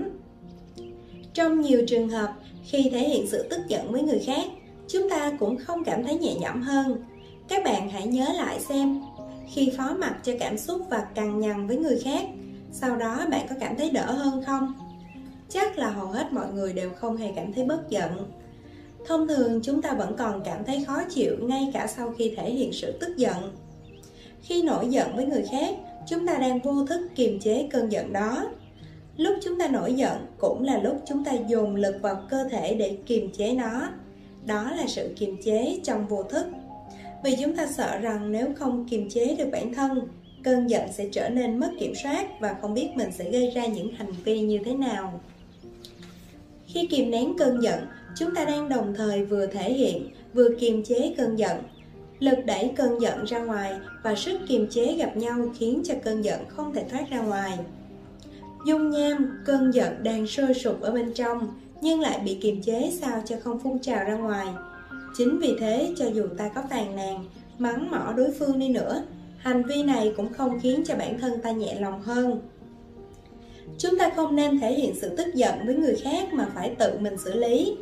Trong nhiều trường hợp, khi thể hiện sự tức giận với người khác, chúng ta cũng không cảm thấy nhẹ nhõm hơn. Các bạn hãy nhớ lại xem, khi phó mặc cho cảm xúc và cằn nhằn với người khác sau đó bạn có cảm thấy đỡ hơn không? Chắc là hầu hết mọi người đều không hề cảm thấy bất giận. Thông thường chúng ta vẫn còn cảm thấy khó chịu ngay cả sau khi thể hiện sự tức giận. Khi nổi giận với người khác, chúng ta đang vô thức kiềm chế cơn giận đó. Lúc chúng ta nổi giận cũng là lúc chúng ta dồn lực vào cơ thể để kiềm chế nó. Đó là sự kiềm chế trong vô thức. Vì chúng ta sợ rằng nếu không kiềm chế được bản thân cơn giận sẽ trở nên mất kiểm soát và không biết mình sẽ gây ra những hành vi như thế nào. Khi kìm nén cơn giận, chúng ta đang đồng thời vừa thể hiện, vừa kiềm chế cơn giận. Lực đẩy cơn giận ra ngoài và sức kiềm chế gặp nhau khiến cho cơn giận không thể thoát ra ngoài. Dung nham, cơn giận đang sôi sục ở bên trong, nhưng lại bị kiềm chế sao cho không phun trào ra ngoài. Chính vì thế, cho dù ta có phàn nàn, mắng mỏ đối phương đi nữa hành vi này cũng không khiến cho bản thân ta nhẹ lòng hơn. Chúng ta không nên thể hiện sự tức giận với người khác mà phải tự mình xử lý.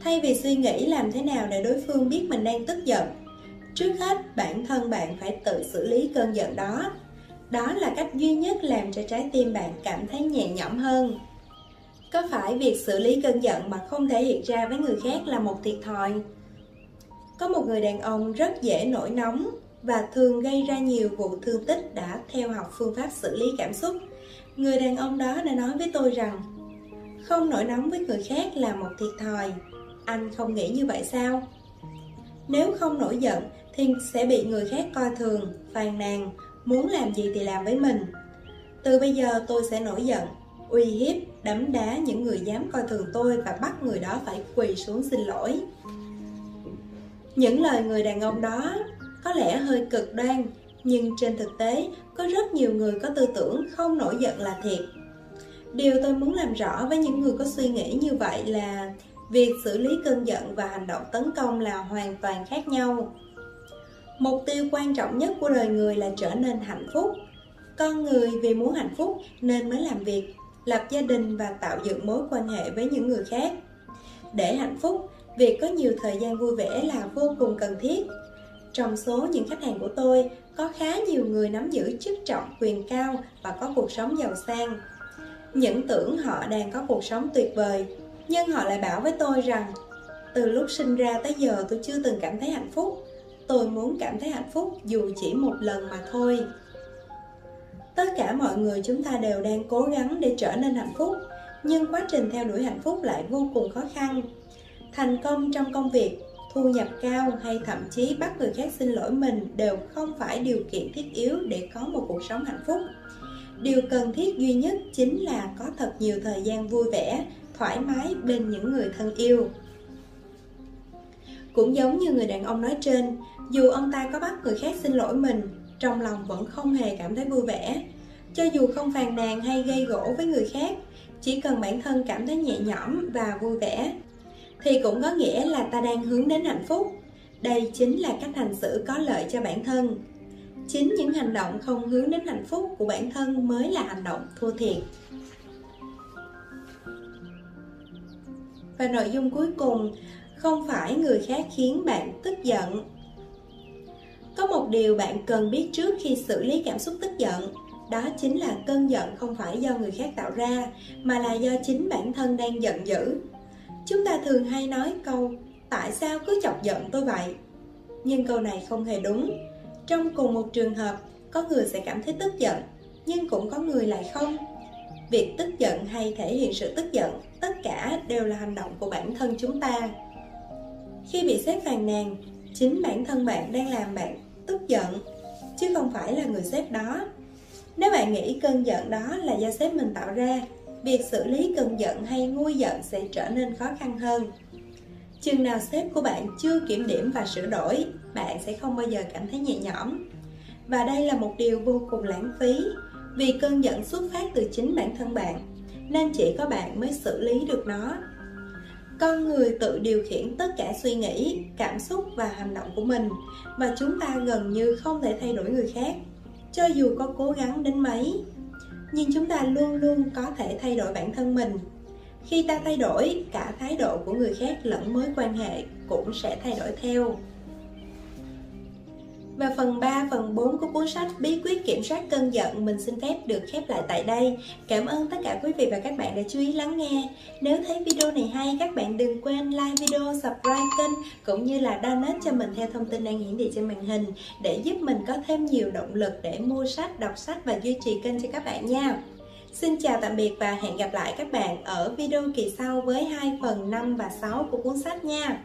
Thay vì suy nghĩ làm thế nào để đối phương biết mình đang tức giận, trước hết bản thân bạn phải tự xử lý cơn giận đó. Đó là cách duy nhất làm cho trái tim bạn cảm thấy nhẹ nhõm hơn. Có phải việc xử lý cơn giận mà không thể hiện ra với người khác là một thiệt thòi? Có một người đàn ông rất dễ nổi nóng và thường gây ra nhiều vụ thương tích đã theo học phương pháp xử lý cảm xúc. Người đàn ông đó đã nói với tôi rằng, không nổi nóng với người khác là một thiệt thòi. Anh không nghĩ như vậy sao? Nếu không nổi giận thì sẽ bị người khác coi thường, phàn nàn, muốn làm gì thì làm với mình. Từ bây giờ tôi sẽ nổi giận, uy hiếp, đấm đá những người dám coi thường tôi và bắt người đó phải quỳ xuống xin lỗi. Những lời người đàn ông đó có lẽ hơi cực đoan, nhưng trên thực tế, có rất nhiều người có tư tưởng không nổi giận là thiệt. Điều tôi muốn làm rõ với những người có suy nghĩ như vậy là việc xử lý cơn giận và hành động tấn công là hoàn toàn khác nhau. Mục tiêu quan trọng nhất của đời người là trở nên hạnh phúc. Con người vì muốn hạnh phúc nên mới làm việc, lập gia đình và tạo dựng mối quan hệ với những người khác. Để hạnh phúc, việc có nhiều thời gian vui vẻ là vô cùng cần thiết trong số những khách hàng của tôi, có khá nhiều người nắm giữ chức trọng quyền cao và có cuộc sống giàu sang. Những tưởng họ đang có cuộc sống tuyệt vời, nhưng họ lại bảo với tôi rằng, từ lúc sinh ra tới giờ tôi chưa từng cảm thấy hạnh phúc. Tôi muốn cảm thấy hạnh phúc dù chỉ một lần mà thôi. Tất cả mọi người chúng ta đều đang cố gắng để trở nên hạnh phúc, nhưng quá trình theo đuổi hạnh phúc lại vô cùng khó khăn. Thành công trong công việc thu nhập cao hay thậm chí bắt người khác xin lỗi mình đều không phải điều kiện thiết yếu để có một cuộc sống hạnh phúc. Điều cần thiết duy nhất chính là có thật nhiều thời gian vui vẻ, thoải mái bên những người thân yêu. Cũng giống như người đàn ông nói trên, dù ông ta có bắt người khác xin lỗi mình, trong lòng vẫn không hề cảm thấy vui vẻ. Cho dù không phàn nàn hay gây gỗ với người khác, chỉ cần bản thân cảm thấy nhẹ nhõm và vui vẻ thì cũng có nghĩa là ta đang hướng đến hạnh phúc. Đây chính là cách hành xử có lợi cho bản thân. Chính những hành động không hướng đến hạnh phúc của bản thân mới là hành động thua thiệt. Và nội dung cuối cùng, không phải người khác khiến bạn tức giận. Có một điều bạn cần biết trước khi xử lý cảm xúc tức giận, đó chính là cơn giận không phải do người khác tạo ra, mà là do chính bản thân đang giận dữ chúng ta thường hay nói câu, tại sao cứ chọc giận tôi vậy? Nhưng câu này không hề đúng. Trong cùng một trường hợp, có người sẽ cảm thấy tức giận, nhưng cũng có người lại không. Việc tức giận hay thể hiện sự tức giận, tất cả đều là hành động của bản thân chúng ta. Khi bị sếp phàn nàn, chính bản thân bạn đang làm bạn tức giận, chứ không phải là người sếp đó. Nếu bạn nghĩ cơn giận đó là do sếp mình tạo ra việc xử lý cơn giận hay nguôi giận sẽ trở nên khó khăn hơn. Chừng nào sếp của bạn chưa kiểm điểm và sửa đổi, bạn sẽ không bao giờ cảm thấy nhẹ nhõm. Và đây là một điều vô cùng lãng phí. Vì cơn giận xuất phát từ chính bản thân bạn, nên chỉ có bạn mới xử lý được nó. Con người tự điều khiển tất cả suy nghĩ, cảm xúc và hành động của mình, và chúng ta gần như không thể thay đổi người khác. Cho dù có cố gắng đến mấy nhưng chúng ta luôn luôn có thể thay đổi bản thân mình. Khi ta thay đổi, cả thái độ của người khác lẫn mối quan hệ cũng sẽ thay đổi theo và phần 3, phần 4 của cuốn sách Bí quyết kiểm soát cơn giận mình xin phép được khép lại tại đây. Cảm ơn tất cả quý vị và các bạn đã chú ý lắng nghe. Nếu thấy video này hay, các bạn đừng quên like video, subscribe kênh cũng như là donate cho mình theo thông tin đang hiển thị trên màn hình để giúp mình có thêm nhiều động lực để mua sách, đọc sách và duy trì kênh cho các bạn nha. Xin chào tạm biệt và hẹn gặp lại các bạn ở video kỳ sau với hai phần 5 và 6 của cuốn sách nha.